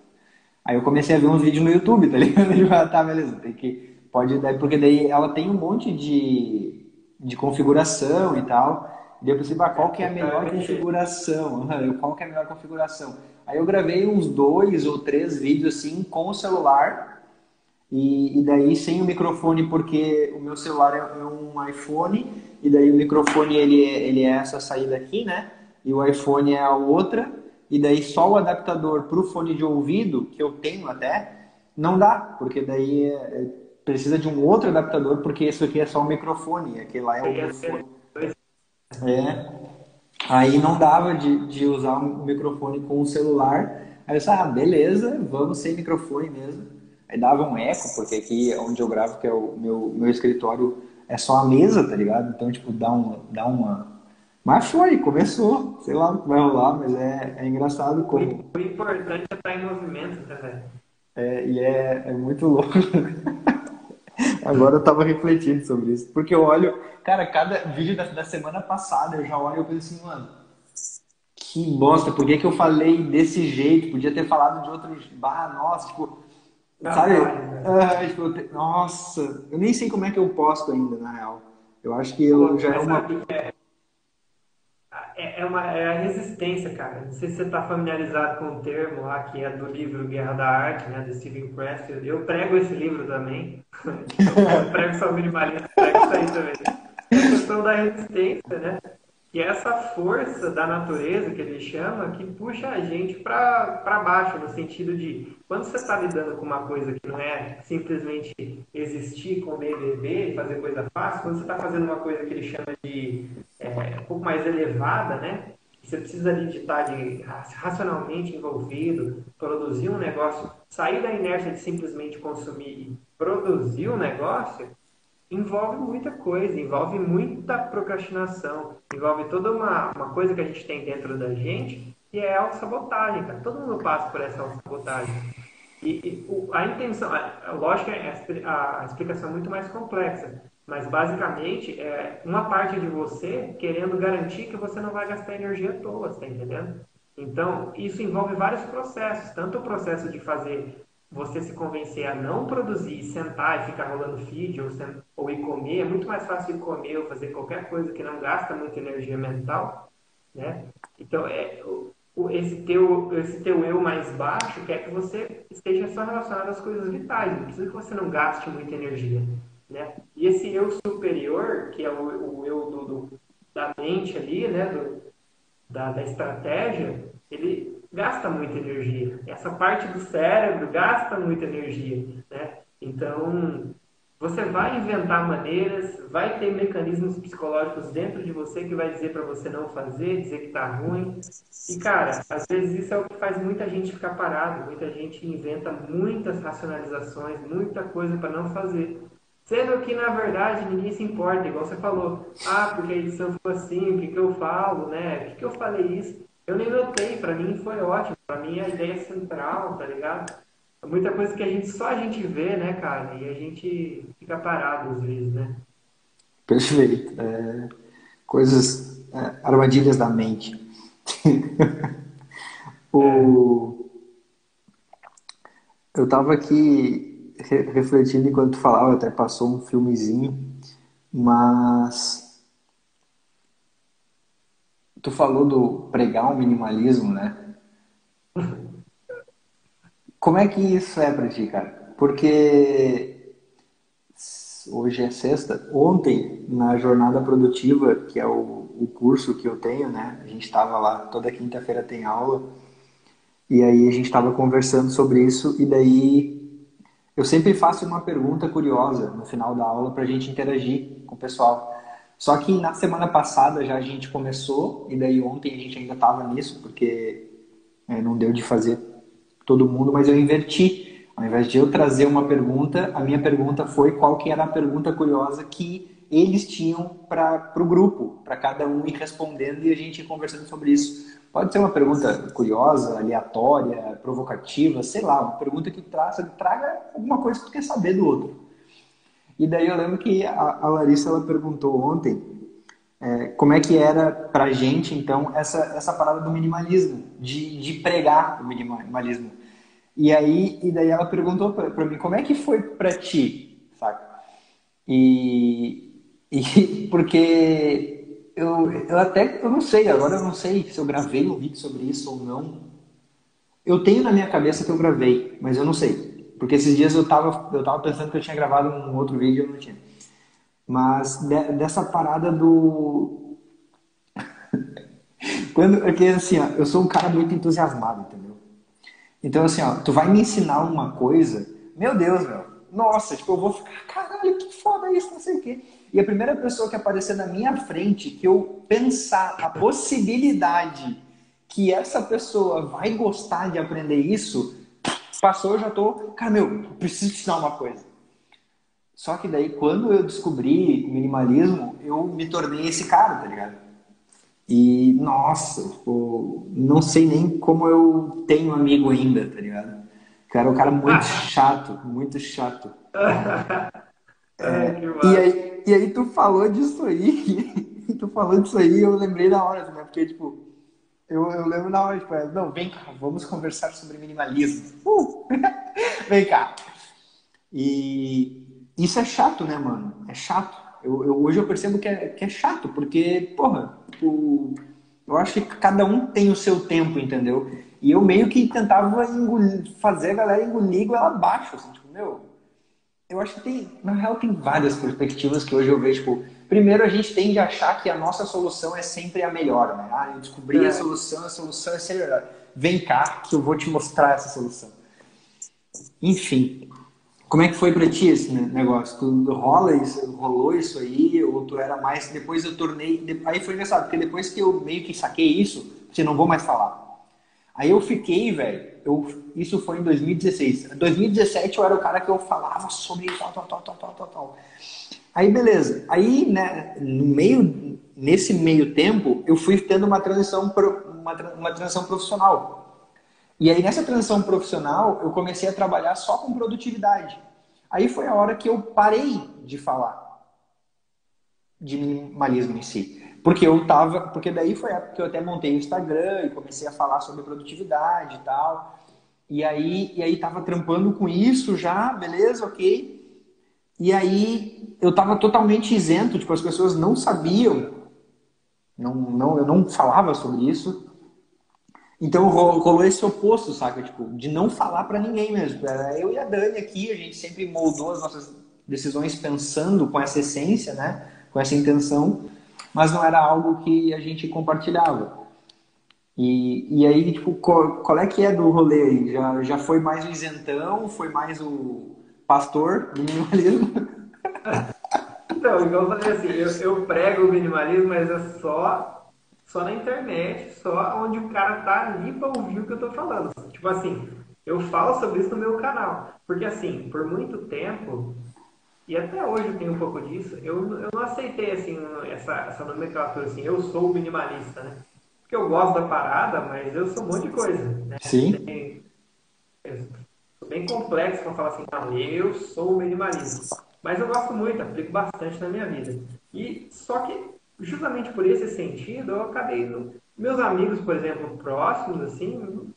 Aí eu comecei a ver uns vídeos no YouTube, tá ligado? E ah, tá, beleza, tem que. Pode, porque daí ela tem um monte de, de configuração e tal. E eu pensei, bah, qual que é a melhor configuração? Qual que é a melhor configuração? Aí eu gravei uns dois ou três vídeos assim com o celular e, e daí sem o microfone porque o meu celular é, é um iPhone e daí o microfone ele é, ele é essa saída aqui, né? E o iPhone é a outra e daí só o adaptador para o fone de ouvido que eu tenho até não dá porque daí é, é, precisa de um outro adaptador porque isso aqui é só o microfone, aquele lá é o microfone. É. Aí não dava de, de usar o microfone com o celular. Aí eu disse, ah, beleza, vamos sem microfone mesmo. Aí dava um eco, porque aqui onde eu gravo, que é o meu, meu escritório, é só a mesa, tá ligado? Então, tipo, dá, um, dá uma. Mas foi, começou. Sei lá o que vai rolar, mas é, é engraçado como. O importante é estar em movimento, tá, velho? É, e é, é muito louco. Agora eu tava refletindo sobre isso. Porque eu olho, cara, cada vídeo da, da semana passada eu já olho e penso assim, mano, que bosta, por que, que eu falei desse jeito? Podia ter falado de outros. Bah, nossa, tipo. Não, sabe? Uh, tipo, te... Nossa, eu nem sei como é que eu posto ainda, na real. Eu acho que eu já é uma. É, é, é, uma, é a resistência, cara. Não sei se você está familiarizado com o termo lá, que é do livro Guerra da Arte, né, do Steven Pressfield. Eu prego esse livro também. eu prego só minimalista, prego isso aí também. É a questão da resistência, né? E essa força da natureza, que ele chama, que puxa a gente para baixo, no sentido de, quando você está lidando com uma coisa que não é simplesmente existir, comer, beber, fazer coisa fácil, quando você está fazendo uma coisa que ele chama de é, um pouco mais elevada, né? Você precisa ali de estar de, racionalmente envolvido, produzir um negócio, sair da inércia de simplesmente consumir e produzir um negócio, envolve muita coisa, envolve muita procrastinação, envolve toda uma, uma coisa que a gente tem dentro da gente que é autossabotagem, cara. Todo mundo passa por essa autossabotagem. E, e o, a intenção, a, lógico, a, a explicação é muito mais complexa, mas basicamente é uma parte de você querendo garantir que você não vai gastar energia à toa, tá entendendo? Então, isso envolve vários processos, tanto o processo de fazer você se convencer a não produzir, sentar e ficar rolando feed ou, ou ir comer, é muito mais fácil ir comer ou fazer qualquer coisa que não gasta muita energia mental, né? Então, é, o, esse, teu, esse teu eu mais baixo quer que você esteja só relacionado às coisas vitais, não precisa que você não gaste muita energia, né? E esse eu superior, que é o, o eu do, do, da mente ali, né, do, da, da estratégia, ele gasta muita energia. Essa parte do cérebro gasta muita energia, né? Então, você vai inventar maneiras, vai ter mecanismos psicológicos dentro de você que vai dizer para você não fazer, dizer que tá ruim. E cara, às vezes isso é o que faz muita gente ficar parado, muita gente inventa muitas racionalizações, muita coisa para não fazer. Sendo que, na verdade, ninguém se importa, igual você falou. Ah, porque a edição ficou assim, o que, que eu falo, né? O que, que eu falei isso? Eu nem notei, para mim foi ótimo. Para mim a ideia é central, tá ligado? É muita coisa que a gente só a gente vê, né, cara? E a gente fica parado às vezes, né? Perfeito. É, coisas, é, armadilhas da mente. o, eu tava aqui refletindo enquanto falava, até passou um filmezinho, mas tu falou do pregar o minimalismo, né? Como é que isso é para ti, cara? Porque hoje é sexta. Ontem, na jornada produtiva, que é o, o curso que eu tenho, né? A gente estava lá, toda quinta-feira tem aula. E aí a gente estava conversando sobre isso. E daí eu sempre faço uma pergunta curiosa no final da aula para a gente interagir com o pessoal. Só que na semana passada já a gente começou, e daí ontem a gente ainda estava nisso, porque é, não deu de fazer todo mundo, mas eu inverti. Ao invés de eu trazer uma pergunta, a minha pergunta foi qual que era a pergunta curiosa que eles tinham para o grupo, para cada um ir respondendo e a gente ir conversando sobre isso. Pode ser uma pergunta curiosa, aleatória, provocativa, sei lá, uma pergunta que traça, traga alguma coisa que tu quer saber do outro. E daí eu lembro que a, a Larissa ela perguntou ontem é, como é que era pra gente, então, essa, essa parada do minimalismo, de, de pregar o minimalismo. E aí, e daí ela perguntou para mim, como é que foi para ti, saca? E, e porque eu, eu até, eu não sei, agora eu não sei se eu gravei um vídeo sobre isso ou não. Eu tenho na minha cabeça que eu gravei, mas eu não sei. Porque esses dias eu tava, eu tava pensando que eu tinha gravado um outro vídeo e eu não tinha. Mas de, dessa parada do. Quando, porque assim, ó, eu sou um cara muito entusiasmado, entendeu? Então, assim, ó, tu vai me ensinar uma coisa, meu Deus, meu, nossa, tipo, eu vou ficar, caralho, que foda isso, não sei o quê. E a primeira pessoa que aparecer na minha frente, que eu pensar a possibilidade que essa pessoa vai gostar de aprender isso, passou, eu já tô, cara, meu, preciso te ensinar uma coisa. Só que daí, quando eu descobri o minimalismo, eu me tornei esse cara, tá ligado? E, nossa, tipo, não sei nem como eu tenho amigo ainda, tá ligado? Cara, é um cara muito chato, muito chato. É, e, aí, e aí tu falou disso aí, tu falou disso aí, eu lembrei na hora, né? Porque, tipo, eu, eu lembro na hora, tipo, é, não, vem cá, vamos conversar sobre minimalismo. Uh! vem cá. E isso é chato, né, mano? É chato. Eu, eu, hoje eu percebo que é, que é chato, porque, porra, o, eu acho que cada um tem o seu tempo, entendeu? E eu meio que tentava engolir, fazer a galera engolir igual abaixo, assim, tipo, meu. Eu acho que tem, na real, tem várias perspectivas que hoje eu vejo, tipo, primeiro a gente tende a achar que a nossa solução é sempre a melhor, né? Ah, eu descobri é. a solução, a solução é sempre a melhor. Vem cá que eu vou te mostrar essa solução. Enfim, como é que foi para ti esse negócio? Tu rola isso, rolou isso aí? Ou tu era mais. Depois eu tornei. Aí foi engraçado, porque depois que eu meio que saquei isso, você não vou mais falar. Aí eu fiquei, velho. Eu, isso foi em 2016. Em 2017 eu era o cara que eu falava sobre tal, tal, tal, tal, tal, tal, tal. Aí beleza. Aí, né, no meio, nesse meio tempo, eu fui tendo uma transição, uma, uma transição profissional. E aí, nessa transição profissional, eu comecei a trabalhar só com produtividade. Aí foi a hora que eu parei de falar de minimalismo em si. Porque eu tava. Porque daí foi a época que eu até montei o Instagram e comecei a falar sobre produtividade e tal. E aí, e aí tava trampando com isso já, beleza, ok. E aí eu tava totalmente isento, tipo, as pessoas não sabiam, não, não, eu não falava sobre isso. Então rolou esse oposto, saca? Tipo, de não falar para ninguém mesmo. Eu e a Dani aqui, a gente sempre moldou as nossas decisões pensando com essa essência, né? Com essa intenção, mas não era algo que a gente compartilhava. E, e aí, tipo, qual, qual é que é do rolê aí? Já, já foi mais o isentão? Foi mais o pastor do minimalismo? Então, igual eu falei assim, eu, eu prego o minimalismo, mas é só só na internet, só onde o cara tá ali para ouvir o que eu tô falando. Tipo assim, eu falo sobre isso no meu canal. Porque assim, por muito tempo, e até hoje eu tenho um pouco disso, eu, eu não aceitei assim, essa, essa nomenclatura assim, eu sou minimalista, né? Porque eu gosto da parada, mas eu sou um monte de coisa. Né? Sim. Tem, bem complexo para falar assim, não, eu sou minimalista. Mas eu gosto muito, aplico bastante na minha vida. E só que justamente por esse sentido, eu acabei. No... Meus amigos, por exemplo, próximos, assim,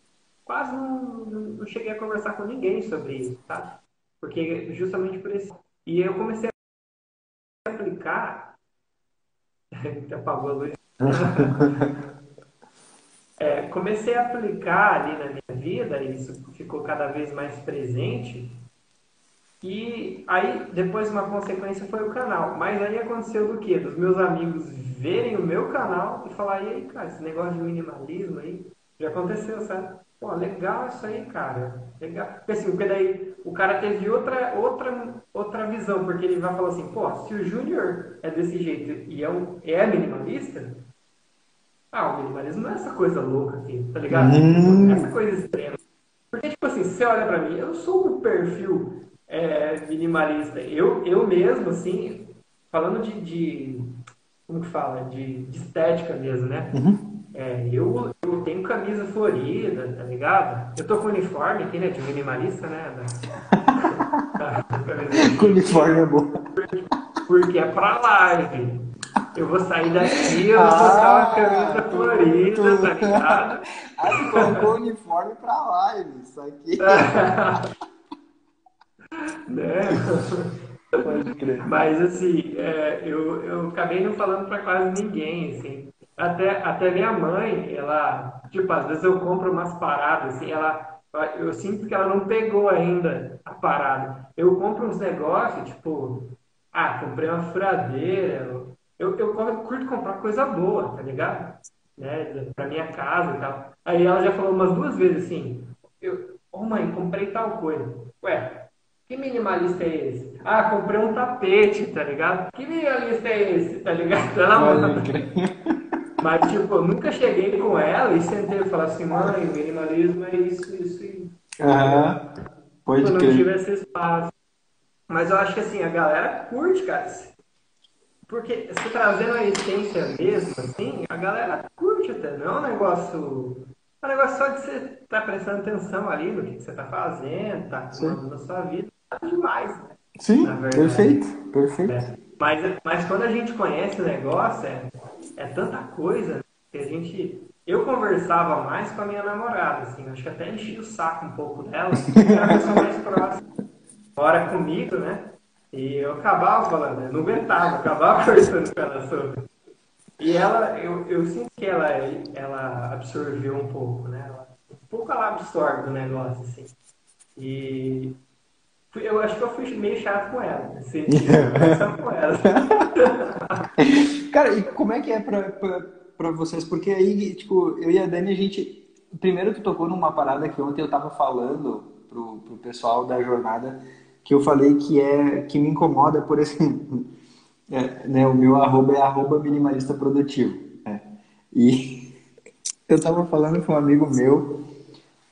quase não, não, cheguei a conversar com ninguém sobre isso, tá? Porque justamente por esse. E eu comecei a aplicar. Apagou a luz. é, comecei a aplicar ali na minha vida, e isso ficou cada vez mais presente. E aí, depois uma consequência foi o canal. Mas aí aconteceu do quê? Dos meus amigos verem o meu canal e falar, e aí, cara, esse negócio de minimalismo aí, já aconteceu, sabe? Pô, legal isso aí, cara. Legal. Porque assim, porque daí o cara teve outra, outra, outra visão, porque ele vai falar assim, pô, se o Júnior é desse jeito e é, um, é minimalista, ah, o minimalismo não é essa coisa louca aqui, tá ligado? Hum. Essa coisa extrema. Porque, tipo assim, você olha pra mim, eu sou um perfil é, minimalista. Eu, eu mesmo, assim, falando de, de como que fala? De, de estética mesmo, né? Uhum. É, eu, eu tenho camisa florida, tá ligado? Eu tô com uniforme aqui, né? De minimalista, né? Da... da... uniforme é bom. Porque é pra live. Eu vou sair daqui, eu vou ah, botar uma camisa florida, tá ligado? Tu colocou uniforme pra live, isso aqui. né? Pode crer. Mas assim, é, eu, eu acabei não falando pra quase ninguém, assim. Até, até minha mãe, ela, tipo, às vezes eu compro umas paradas, assim, ela, eu sinto que ela não pegou ainda a parada. Eu compro uns negócios, tipo, ah, comprei uma furadeira, eu, eu curto comprar coisa boa, tá ligado? Né, pra minha casa e tal. Aí ela já falou umas duas vezes assim, eu, ô oh, mãe, comprei tal coisa. Ué, que minimalista é esse? Ah, comprei um tapete, tá ligado? Que minimalista é esse, tá ligado? Ela, mas, tipo, eu nunca cheguei com ela e sentei e falei assim, mãe, minimalismo é isso, isso e. Aham. Pode crer. não tive esse espaço. Mas eu acho que assim, a galera curte, cara. Porque se trazendo a essência mesmo, assim, a galera curte até. Não é um negócio. É um negócio só de você estar tá prestando atenção ali no que, que você está fazendo, tá cuidando da sua vida. Tá demais, né? Sim, perfeito, perfeito. É. Mas, mas quando a gente conhece o negócio, é, é tanta coisa que a gente. Eu conversava mais com a minha namorada, assim, acho que até enchi o saco um pouco dela, porque era a pessoa mais próxima. Mora comigo, né? E eu acabava falando, não aguentava, acabava conversando com ela sobre. E ela, eu, eu sinto que ela, ela absorveu um pouco, né? Ela, um pouco ela absorve do negócio, assim. E eu acho que eu fui meio chato com ela. Assim, com ela. Cara, e como é que é pra, pra, pra vocês? Porque aí, tipo, eu e a Dani, a gente. Primeiro tu tocou numa parada que ontem eu tava falando pro, pro pessoal da jornada, que eu falei que é que me incomoda, por exemplo. É, né, o meu arroba é arroba minimalista produtivo. É. E eu tava falando com um amigo meu,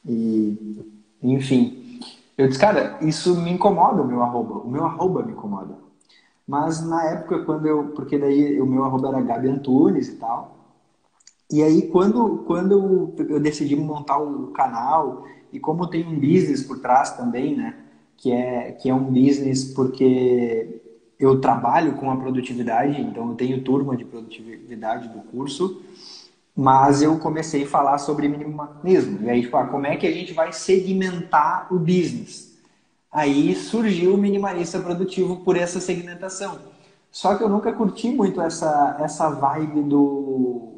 e enfim, eu disse, cara, isso me incomoda o meu arroba. O meu arroba me incomoda. Mas na época, quando eu. Porque daí o meu arroba era Gabi Antunes e tal. E aí, quando, quando eu decidi montar o canal, e como tem um business por trás também, né? Que é, que é um business porque eu trabalho com a produtividade, então eu tenho turma de produtividade do curso, mas eu comecei a falar sobre minimalismo. E aí, tipo, ah, como é que a gente vai segmentar o business? Aí surgiu o minimalista produtivo por essa segmentação. Só que eu nunca curti muito essa, essa vibe do.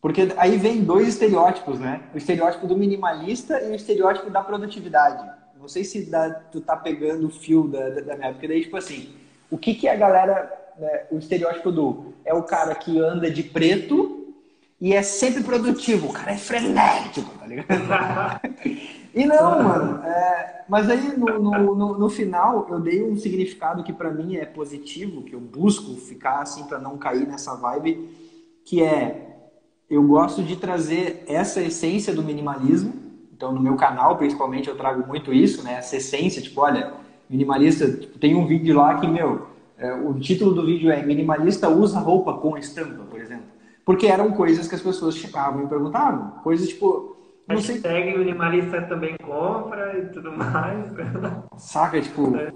Porque aí vem dois estereótipos, né? O estereótipo do minimalista e o estereótipo da produtividade. Não sei se dá, tu tá pegando o fio da, da, da minha época. Daí, tipo assim, o que, que a galera. Né, o estereótipo do. É o cara que anda de preto e é sempre produtivo. O cara é frenético, tá ligado? e não, mano. É, mas aí no, no, no, no, final eu dei um significado que para mim é positivo, que eu busco ficar assim para não cair nessa vibe, que é eu gosto de trazer essa essência do minimalismo. Então no meu canal principalmente eu trago muito isso, né? Essa essência, tipo, olha, minimalista, tipo, tem um vídeo lá que meu, é, o título do vídeo é minimalista usa roupa com estampa, por exemplo. Porque eram coisas que as pessoas chegavam e perguntavam. Coisas tipo. Não sei... Hashtag minimalista também compra e tudo mais. Saca, tipo. É.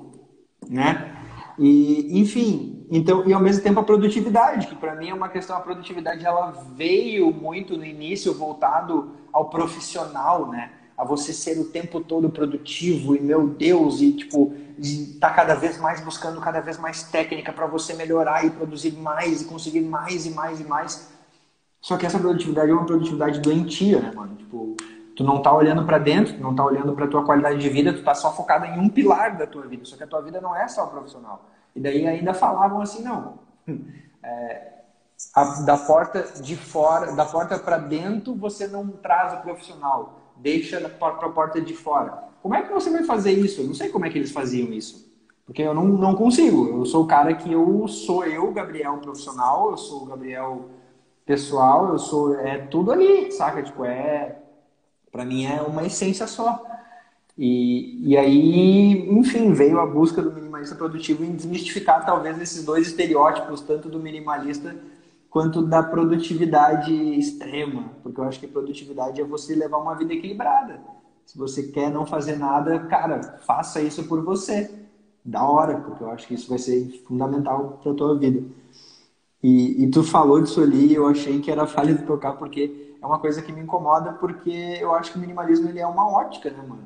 Né? E, enfim, então, e ao mesmo tempo a produtividade, que para mim é uma questão, a produtividade ela veio muito no início voltado ao profissional, né? A você ser o tempo todo produtivo e meu Deus, e tipo, tá cada vez mais buscando cada vez mais técnica para você melhorar e produzir mais e conseguir mais e mais e mais. Só que essa produtividade é uma produtividade doentia, né, mano? Tipo, tu não tá olhando para dentro, tu não tá olhando para tua qualidade de vida, tu tá só focado em um pilar da tua vida. Só que a tua vida não é só profissional. E daí ainda falavam assim, não. É, a, da porta de fora, da porta para dentro, você não traz o profissional, deixa para a porta de fora. Como é que você vai fazer isso? Eu não sei como é que eles faziam isso. Porque eu não, não consigo. Eu sou o cara que eu sou eu, Gabriel profissional, eu sou o Gabriel pessoal, eu sou é tudo ali, saca? Tipo, é para mim é uma essência só. E, e aí, enfim, veio a busca do minimalista produtivo em desmistificar talvez esses dois estereótipos, tanto do minimalista quanto da produtividade extrema, porque eu acho que produtividade é você levar uma vida equilibrada. Se você quer não fazer nada, cara, faça isso por você. Da hora, porque eu acho que isso vai ser fundamental para tua vida. E, e, tu falou disso ali, eu achei que era válido tocar, porque é uma coisa que me incomoda, porque eu acho que o minimalismo ele é uma ótica, né, mano?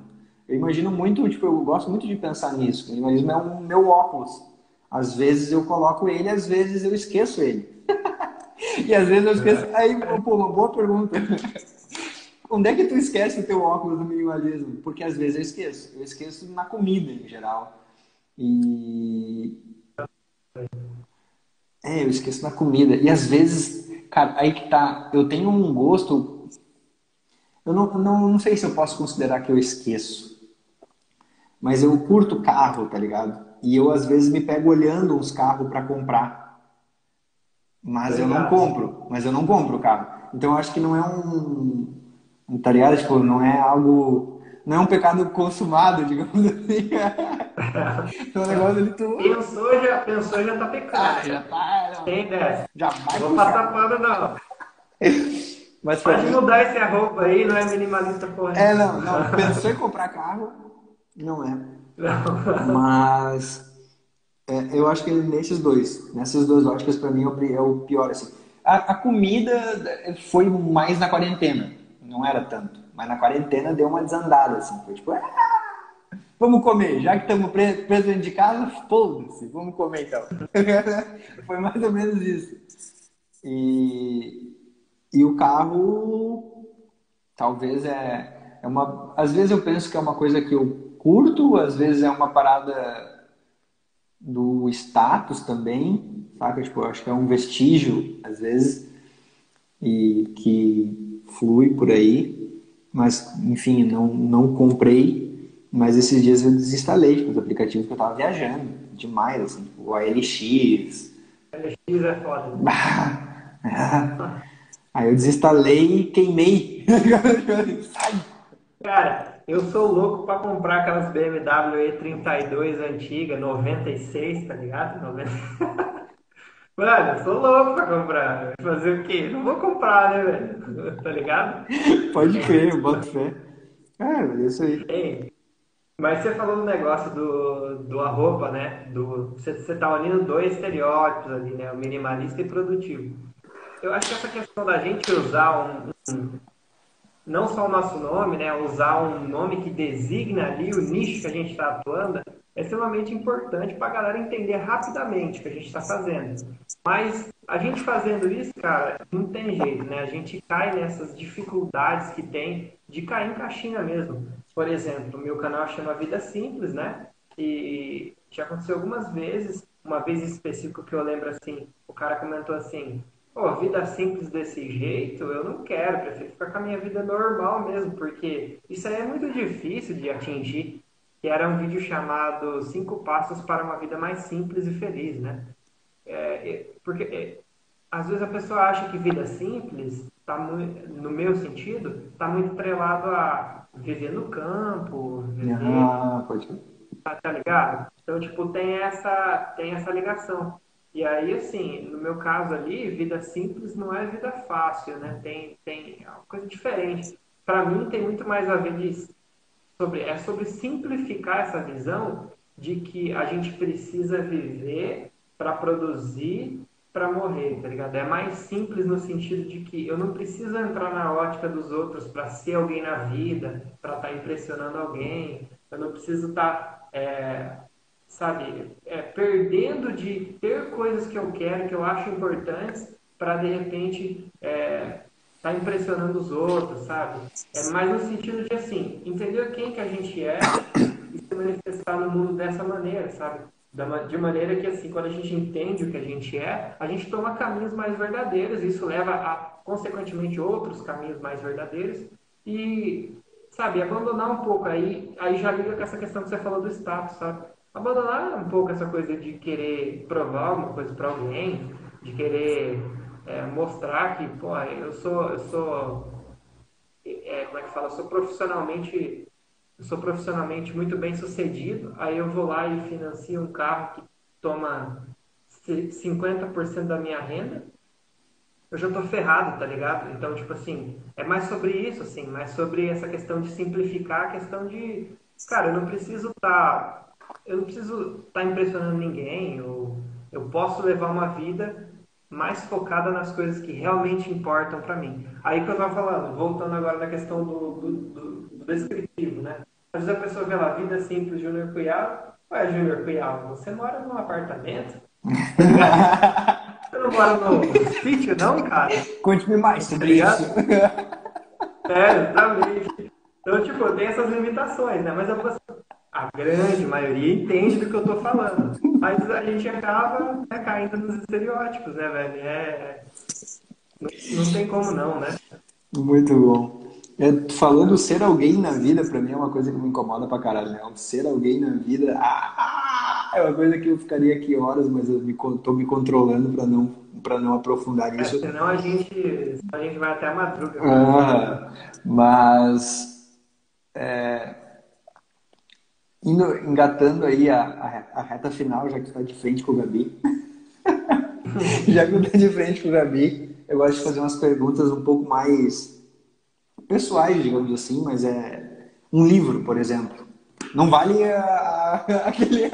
Eu imagino muito, tipo, eu gosto muito de pensar nisso. O minimalismo é um meu óculos. Às vezes eu coloco ele, às vezes eu esqueço ele. E às vezes eu esqueço. É. Aí, pô, uma boa pergunta. Onde é que tu esquece o teu óculos do minimalismo? Porque às vezes eu esqueço. Eu esqueço na comida em geral. E. É, eu esqueço na comida. E às vezes, cara, aí que tá. Eu tenho um gosto. Eu não, não, não sei se eu posso considerar que eu esqueço. Mas eu curto carro, tá ligado? E eu às vezes me pego olhando uns carros para comprar. Mas eu não compro, mas eu não compro o carro. Então eu acho que não é um, tá ligado? Tipo, não é algo, não é um pecado consumado, digamos assim. então o negócio ali tu... Pensou, já, pensou, já tá pecado. Ah, já tá, não. Tem dessa. Já vai Vou passar pano, não. Mas Pode mim... mudar esse arroba aí, não é minimalista porra. É, não, não. Pensou em comprar carro, não é. Não. Mas é, eu acho que nesses dois, nessas duas óticas, para mim é o pior. Assim. A, a, comida foi mais na quarentena, não era tanto. Mas na quarentena deu uma desandada, assim. Foi tipo, ah, vamos comer, já que estamos presos dentro de casa, foda-se, vamos comer então. foi mais ou menos isso. E, e o carro, talvez é, é uma. Às vezes eu penso que é uma coisa que eu curto, às vezes é uma parada do status também, saca? Tipo, eu acho que é um vestígio, às vezes, e que flui por aí, mas, enfim, não, não comprei, mas esses dias eu desinstalei, tipo, os aplicativos que eu tava viajando, demais, assim, tipo, o ALX. ALX é foda. Aí eu desinstalei e queimei. Sai! Cara, eu sou louco para comprar aquelas BMW E32 antiga, 96, tá ligado? 90... Mano, eu sou louco pra comprar. Fazer o quê? Não vou comprar, né, velho? Tá ligado? Pode crer, eu boto fé. É, é isso aí. Ei, mas você falou do negócio do, do arroba, né? Do, você, você tá unindo dois estereótipos ali, né? O minimalista e produtivo. Eu acho que essa questão da gente usar um, um não só o nosso nome, né, usar um nome que designa ali o nicho que a gente está atuando, é extremamente importante para a galera entender rapidamente o que a gente está fazendo. Mas a gente fazendo isso, cara, não tem jeito, né? A gente cai nessas dificuldades que tem de cair em caixinha mesmo. Por exemplo, o meu canal chama Vida Simples, né? E já aconteceu algumas vezes, uma vez específica que eu lembro assim, o cara comentou assim, Pô, vida simples desse jeito, eu não quero, prefiro ficar com a minha vida normal mesmo, porque isso aí é muito difícil de atingir. Que era um vídeo chamado Cinco Passos para uma Vida Mais Simples e Feliz, né? É, porque é, às vezes a pessoa acha que vida simples, tá muito, no meu sentido, está muito atrelado a viver no campo, viver, ah, pode... tá, tá ligado? Então, tipo, tem essa, tem essa ligação. E aí, assim, no meu caso ali, vida simples não é vida fácil, né? Tem, tem uma coisa diferente. Para mim, tem muito mais a ver de, sobre, é sobre simplificar essa visão de que a gente precisa viver para produzir para morrer, tá ligado? É mais simples no sentido de que eu não preciso entrar na ótica dos outros para ser alguém na vida, para estar tá impressionando alguém, eu não preciso estar tá, é, sabe, é, perdendo de ter coisas que eu quero, que eu acho importantes, para de repente é, tá impressionando os outros, sabe? É mais no sentido de assim, entender quem que a gente é e se manifestar no mundo dessa maneira, sabe? De maneira que assim, quando a gente entende o que a gente é, a gente toma caminhos mais verdadeiros, isso leva a consequentemente outros caminhos mais verdadeiros e sabe, abandonar um pouco aí, aí já liga com essa questão que você falou do status, sabe? Abandonar um pouco essa coisa de querer provar alguma coisa para alguém, de querer é, mostrar que, pô, eu sou, eu sou, é, como é que fala, eu sou profissionalmente, eu sou profissionalmente muito bem sucedido, aí eu vou lá e financio um carro que toma 50% da minha renda, eu já tô ferrado, tá ligado? Então, tipo assim, é mais sobre isso, assim, mais sobre essa questão de simplificar a questão de, cara, eu não preciso estar, tá, eu não preciso estar tá impressionando ninguém, ou eu posso levar uma vida mais focada nas coisas que realmente importam para mim. Aí que eu tava falando, voltando agora na questão do, do, do, do descritivo, né? Às vezes a pessoa vê lá, vida simples, Júnior Cunhal. Ué, Júnior Cunhal, você mora num apartamento? você não mora no sítio, não, cara? Conte-me mais sobre isso. É, exatamente. Então, tipo, tem essas limitações, né? Mas eu, a grande maioria entende do que eu tô falando. Mas a gente acaba né, caindo nos estereótipos, né, velho? É... Não, não tem como não, né? Muito bom. É, falando ser alguém na vida, pra mim é uma coisa que me incomoda pra caralho, né? Ser alguém na vida ah, é uma coisa que eu ficaria aqui horas, mas eu me, tô me controlando pra não, pra não aprofundar nisso. É, senão a gente, a gente vai até a madruga. Ah, mas é, Indo, engatando aí a, a, a, reta final, já que tu tá de frente com o Gabi. já que tu tá de frente com o Gabi, eu gosto de fazer umas perguntas um pouco mais pessoais, digamos assim, mas é um livro, por exemplo. Não vale a, a, aquele.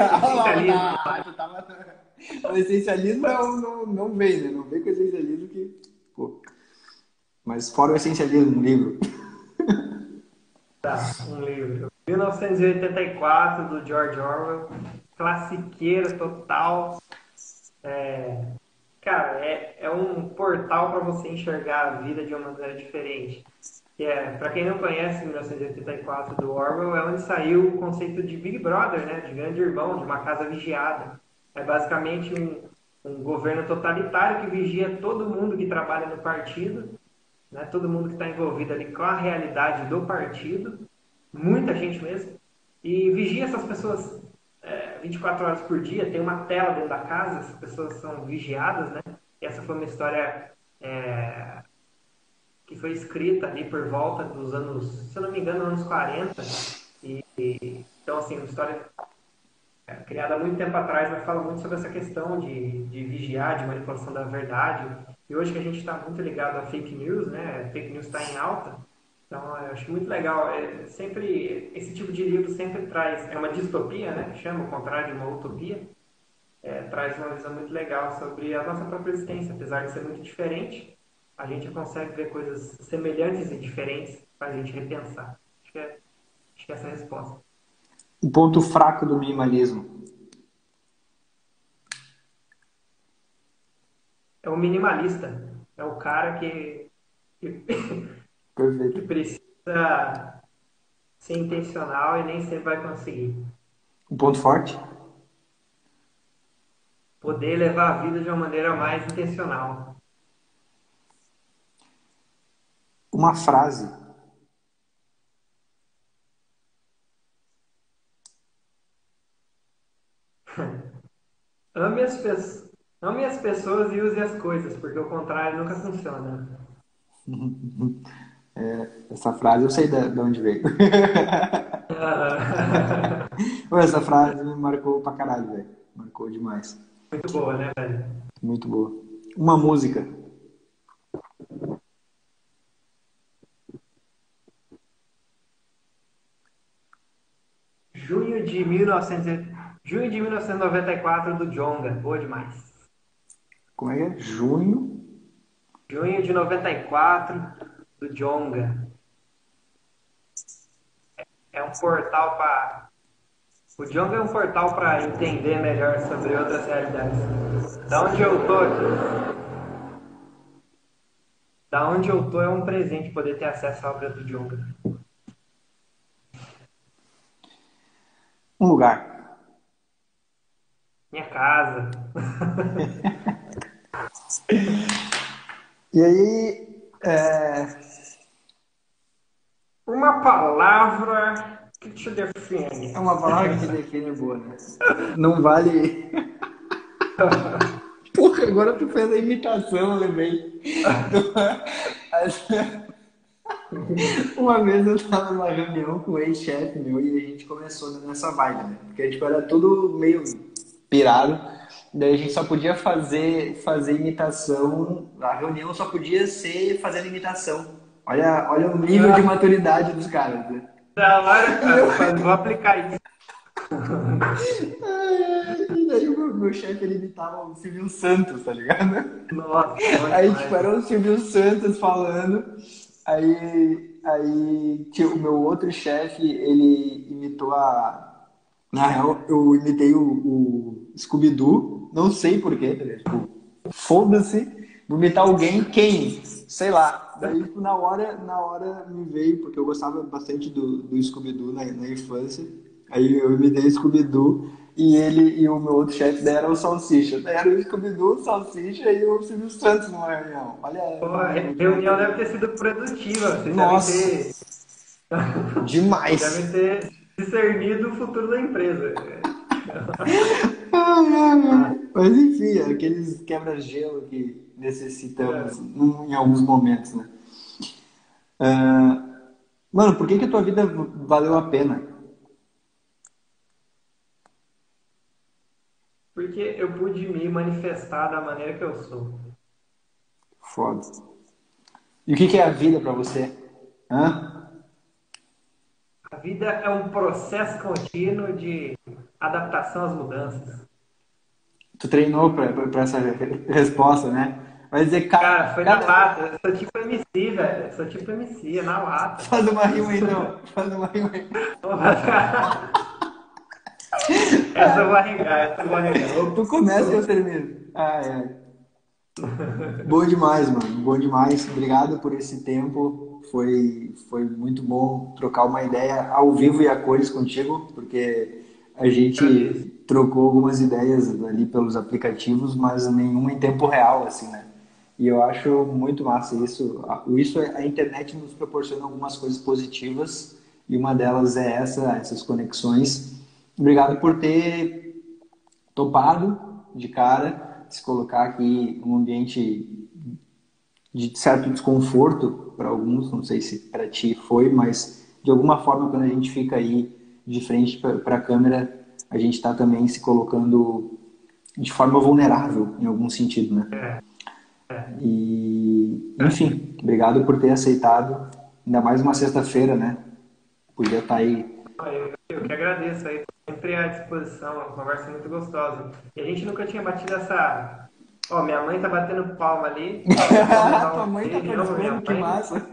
o essencialismo não, não, não vem, né? Não vem com o essencialismo que. Pô. Mas fora o essencialismo, um livro. Tá, um livro. 1984, do George Orwell. Classiqueira total. É, cara, é, é um portal para você enxergar a vida de uma maneira diferente. É, para quem não conhece 1984 do Orwell, é onde saiu o conceito de Big Brother, né, de grande irmão, de uma casa vigiada. É basicamente um, um governo totalitário que vigia todo mundo que trabalha no partido, né, todo mundo que está envolvido ali com a realidade do partido muita gente mesmo, e vigia essas pessoas é, 24 horas por dia, tem uma tela dentro da casa, essas pessoas são vigiadas, né? E essa foi uma história é, que foi escrita ali por volta dos anos, se eu não me engano, anos 40. E, e então, assim, uma história é, criada há muito tempo atrás, mas fala muito sobre essa questão de, de vigiar, de manipulação da verdade. E hoje que a gente está muito ligado a fake news, né? Fake news está em alta. Então, eu acho muito legal. É, sempre, esse tipo de livro sempre traz, é uma distopia, né? Chama o contrário de uma utopia. É, traz uma visão muito legal sobre a nossa própria existência. Apesar de ser muito diferente, a gente consegue ver coisas semelhantes e diferentes para a gente repensar. Acho que, é, acho que é essa é a resposta. O ponto fraco do minimalismo. É o minimalista. É o cara que, que Perfeito. que precisa ser intencional e nem sempre vai conseguir. Um ponto forte? Poder levar a vida de uma maneira mais intencional. Uma frase. Ame as, pe Ame as pessoas e use as coisas, porque o contrário nunca funciona. É, essa frase eu sei de, de onde veio. essa frase me marcou pra caralho, velho. Marcou demais. Muito boa, né, velho? Muito boa. Uma música. Junho de, 1900... Junho de 1994 do Jonga. Boa demais. Como é que é? Junho Junho de 94, do Jonga. É um portal para. O Jonga é um portal para entender melhor sobre outras realidades. Da onde eu tô aqui. da onde eu tô é um presente poder ter acesso à obra do Jonga. Um lugar. Minha casa. e aí, é... uma palavra que te define. É uma palavra que define boa, né? Não vale. Porra, agora tu fez a imitação, eu lembrei. Uma vez eu tava numa reunião com o ex-chefe meu e a gente começou nessa vibe, né? Porque tipo, era tudo meio pirado. Daí a gente só podia fazer, fazer imitação. A reunião só podia ser fazendo imitação. Olha, olha o nível de maturidade dos caras, né? Da hora, cara, vou aplicar isso. e daí o meu, chefe ele imitava o Silvio Santos, tá ligado? Nossa, aí tipo, era o Silvio Santos falando. Aí, aí tinha o meu outro chefe, ele imitou a. Na real, eu imitei o, o Scooby-Doo, não sei porquê, tá ligado? Tipo, foda-se, vou imitar alguém, quem? Sei lá. Daí, tipo, na hora, na hora me veio, porque eu gostava bastante do, do Scooby-Doo na, na infância. Aí eu imitei o Scooby-Doo e ele e o meu outro chefe deram o Salsicha. Era o Scooby-Doo, o Salsicha e o Silvio Santos numa reunião. Olha Pô, a reunião deve ter sido produtiva. Vocês Nossa. devem ter... Demais. devem ter discernido o futuro da empresa. Mas enfim, aqueles quebra-gelo que necessitamos em alguns momentos, né? Ah, mano, por que, que a tua vida valeu a pena? Porque eu pude me manifestar da maneira que eu sou. Foda. E o que, que é a vida pra você? Hã? A vida é um processo contínuo de adaptação às mudanças. Tu treinou pra essa resposta, né? Vai dizer, cara. Cara, foi na lata. Eu sou tipo MC, velho. Eu sou tipo MC, é na lata. Faz uma rima aí, não. Faz uma rima aí. essa eu vou arregar, essa eu vou arregar. Tu começa e eu termino. Ah, é. Bom demais, mano. Bom demais. Obrigado por esse tempo. Foi, foi muito bom trocar uma ideia ao vivo e a cores contigo, porque a gente trocou algumas ideias ali pelos aplicativos, mas nenhuma em tempo real, assim, né? E eu acho muito massa isso. Isso a internet nos proporciona algumas coisas positivas e uma delas é essa, essas conexões. Obrigado por ter topado de cara, se colocar aqui num ambiente de certo desconforto para alguns, não sei se para ti foi, mas de alguma forma quando a gente fica aí de frente para a câmera, a gente está também se colocando de forma vulnerável em algum sentido, né? É. E, enfim, obrigado por ter aceitado. Ainda mais uma sexta-feira, né? Podia estar tá aí. Eu, eu que agradeço aí, sempre à disposição, uma conversa muito gostosa. E a gente nunca tinha batido essa. Ó, minha mãe tá batendo palma ali. Tua mãe tá participando, que massa.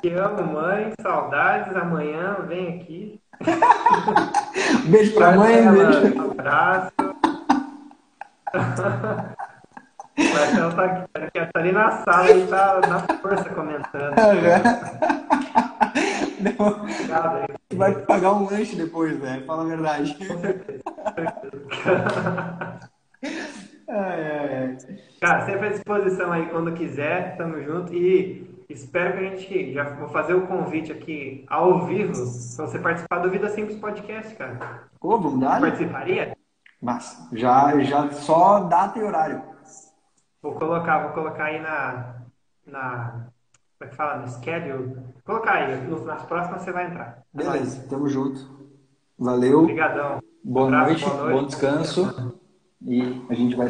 Te amo, mãe, saudades. Amanhã vem aqui. beijo pra mãe, beijo. Um abraço. Mas ela tá, aqui, tá ali na sala e tá na força comentando. Não. Tu vai pagar um lanche depois, né? Fala a verdade. Com certeza. ai, ai, ai. Cara, sempre à disposição aí quando quiser, tamo junto. E espero que a gente já vou fazer o convite aqui ao vivo pra você participar do Vida Simples Podcast, cara. Pô, vamos dar? Participaria? Mas já, já só data e horário. Vou colocar, vou colocar aí na. na como é que fala? No schedule. Vou colocar aí, nas próximas você vai entrar. Beleza, tamo junto. Valeu. Obrigadão. Boa, noite, boa noite, bom descanso. E a gente vai